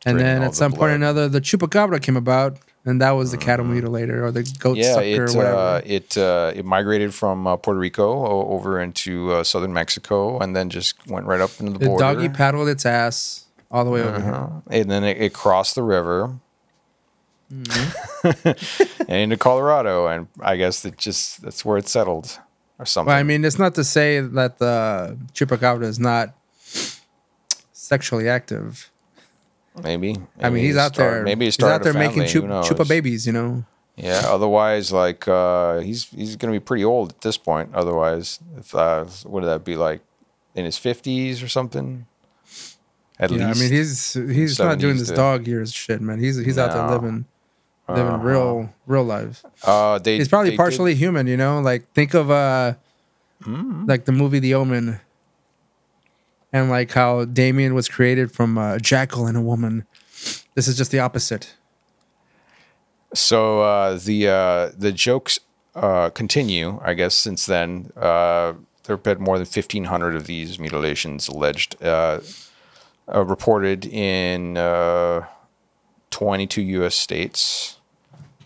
And Draining then at the some point or another, the chupacabra came about, and that was the cattle mutilator or the goat Mm-hmm. yeah, sucker it or whatever. uh, it uh, it migrated from uh, Puerto Rico over into uh, southern Mexico and then just went right up into the border. the border. doggy paddled its ass all the way over here. Uh-huh. and then it, it crossed the river Mm-hmm. and into Colorado, and I guess it just that's where it settled or something. Well, I mean, it's not to say that the chupacabra is not sexually active. Maybe. I mean, he's out start- there. Maybe he's out there family, making chup, chupa babies. You know. Yeah. Otherwise, like uh, he's he's gonna be pretty old at this point. Otherwise, if uh, what would that be like in his fifties or something? At Yeah, least. I mean, he's he's not doing this to- dog years shit, man. He's he's out there living living Uh-huh. real real lives. uh, they, He's probably they did- partially human, you know. Like think of uh, Hmm. like the movie The Omen, and like how Damien was created from a jackal and a woman. This is just the opposite. So uh, the uh, the jokes uh, continue, I guess. Since then, uh, there have been more than fifteen hundred of these mutilations alleged, uh, uh, reported in twenty two U.S. states,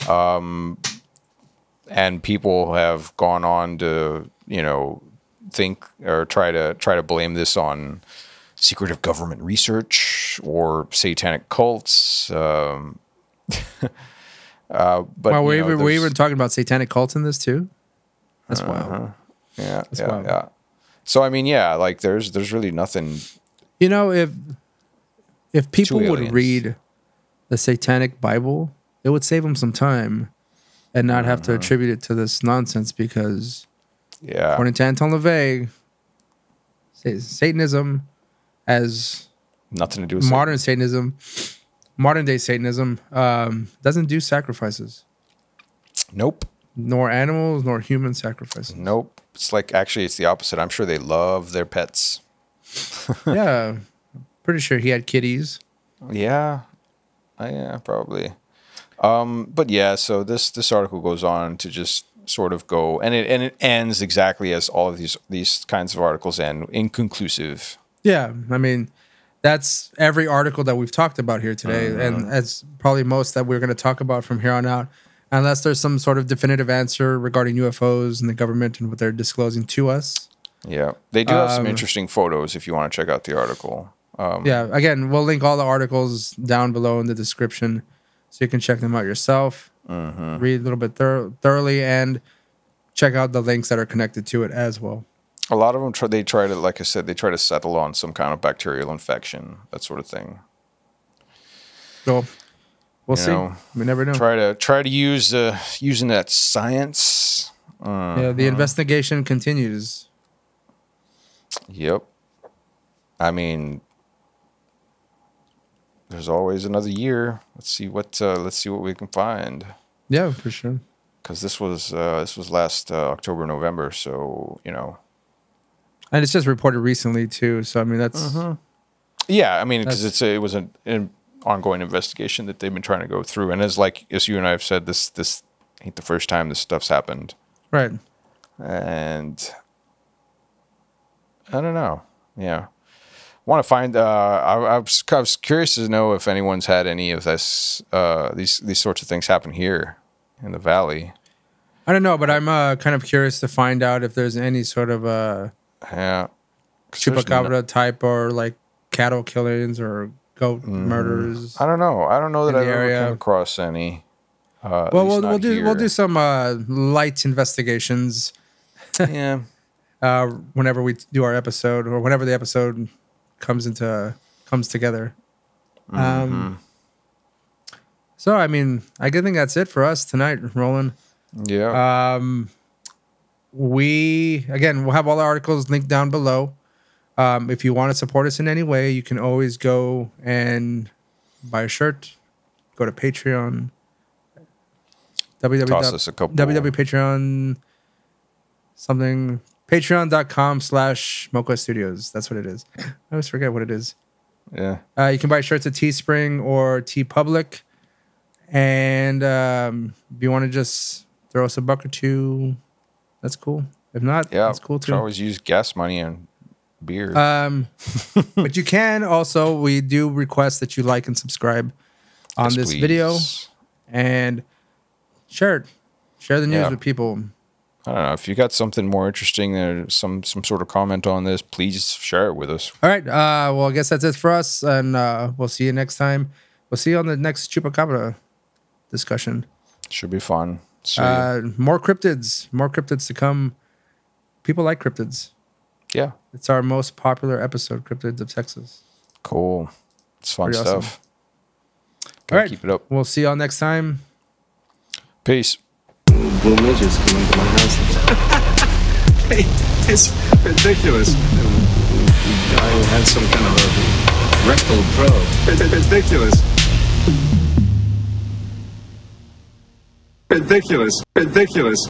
um, and people have gone on to you know think or try to try to blame this on secretive government research or satanic cults. Um, uh, but wow, we're know, even we're even talking about satanic cults in this too. That's Uh-huh. wild. yeah, yeah, wild. yeah. So I mean, yeah, like there's there's really nothing. You know, if if people would read the Satanic Bible, it would save them some time and not have Mm-hmm. to attribute it to this nonsense because Yeah, according to Anton LaVey, Satanism as nothing to do with modern Satanism, modern day Satanism, um, doesn't do sacrifices, Nope, nor animals, nor human sacrifices. nope. It's like actually, it's the opposite. I'm sure they love their pets. yeah, pretty sure he had kitties. Yeah, Uh, yeah, probably. Um, but yeah, so this this article goes on to just sort of go, and it and it ends exactly as all of these these kinds of articles end, inconclusive. Yeah, I mean, that's every article that we've talked about here today, and that's probably most that we're going to talk about from here on out, unless there's some sort of definitive answer regarding UFOs and the government and what they're disclosing to us. Yeah, they do have some Um, interesting photos if you want to check out the article. Um, Yeah, again, we'll link all the articles down below in the description, so you can check them out yourself, read a little bit thor- thoroughly, and check out the links that are connected to it as well. A lot of them try. They try to, like I said, they try to settle on some kind of bacterial infection, that sort of thing. So we'll You see. know, we never know. Try to try to use uh, using that science. yeah, the investigation continues. Yep. I mean, there's always another year. Let's see what uh, let's see what we can find. Yeah, for sure. Because this was uh, this was last uh, October November, so you know. And it's just reported recently too. So I mean, that's Yeah, I mean, because it's a, it was an, an ongoing investigation that they've been trying to go through, and as like as you and I have said, this this ain't the first time this stuff's happened, right. and I don't know. Yeah, want to find. Uh, I, I, was, I was curious to know if anyone's had any of this uh, these these sorts of things happen here in the valley. I don't know, but I'm uh, kind of curious to find out if there's any sort of uh, Yeah, chupacabra type or like cattle killings or goat murders. I don't know. I don't know that I've ever come across any. Uh, Well, we'll, we'll do we'll do some uh, light investigations yeah. uh, whenever we do our episode or whenever the episode comes into comes together. Mm-hmm. Um, so I mean, I think that's it for us tonight, Roland. Yeah. Um, we again, we'll have all the articles linked down below. Um, if you want to support us in any way, you can always go and buy a shirt. Go to Patreon. www. Toss us a couple. www.patreon something patreon.com slash mocha studios. That's what it is. I always forget what it is. Yeah. uh, you can buy shirts at teespring or TeePublic. And um, if you want to just throw us a buck or two that's cool. If not Yeah. that's cool too. always use gas money and beer. um, but you can also we do request that you like and subscribe on Yes, this video. And share it. Share the news Yeah. with people I don't know if you got something more interesting or some some sort of comment on this. Please share it with us. All right. Uh, well, I guess that's it for us, and uh, we'll see you next time. We'll see you on the next chupacabra discussion. Should be fun. Uh, more cryptids, more cryptids to come. People like cryptids. yeah. It's our most popular episode, Cryptids of Texas. Cool. It's fun Pretty awesome. stuff. All right. Keep it up. We'll see y'all next time. Peace. Blue midgets coming to my house. hey, it's ridiculous. Guy had some kind of a rectal probe. Ridiculous. Ridiculous. Ridiculous.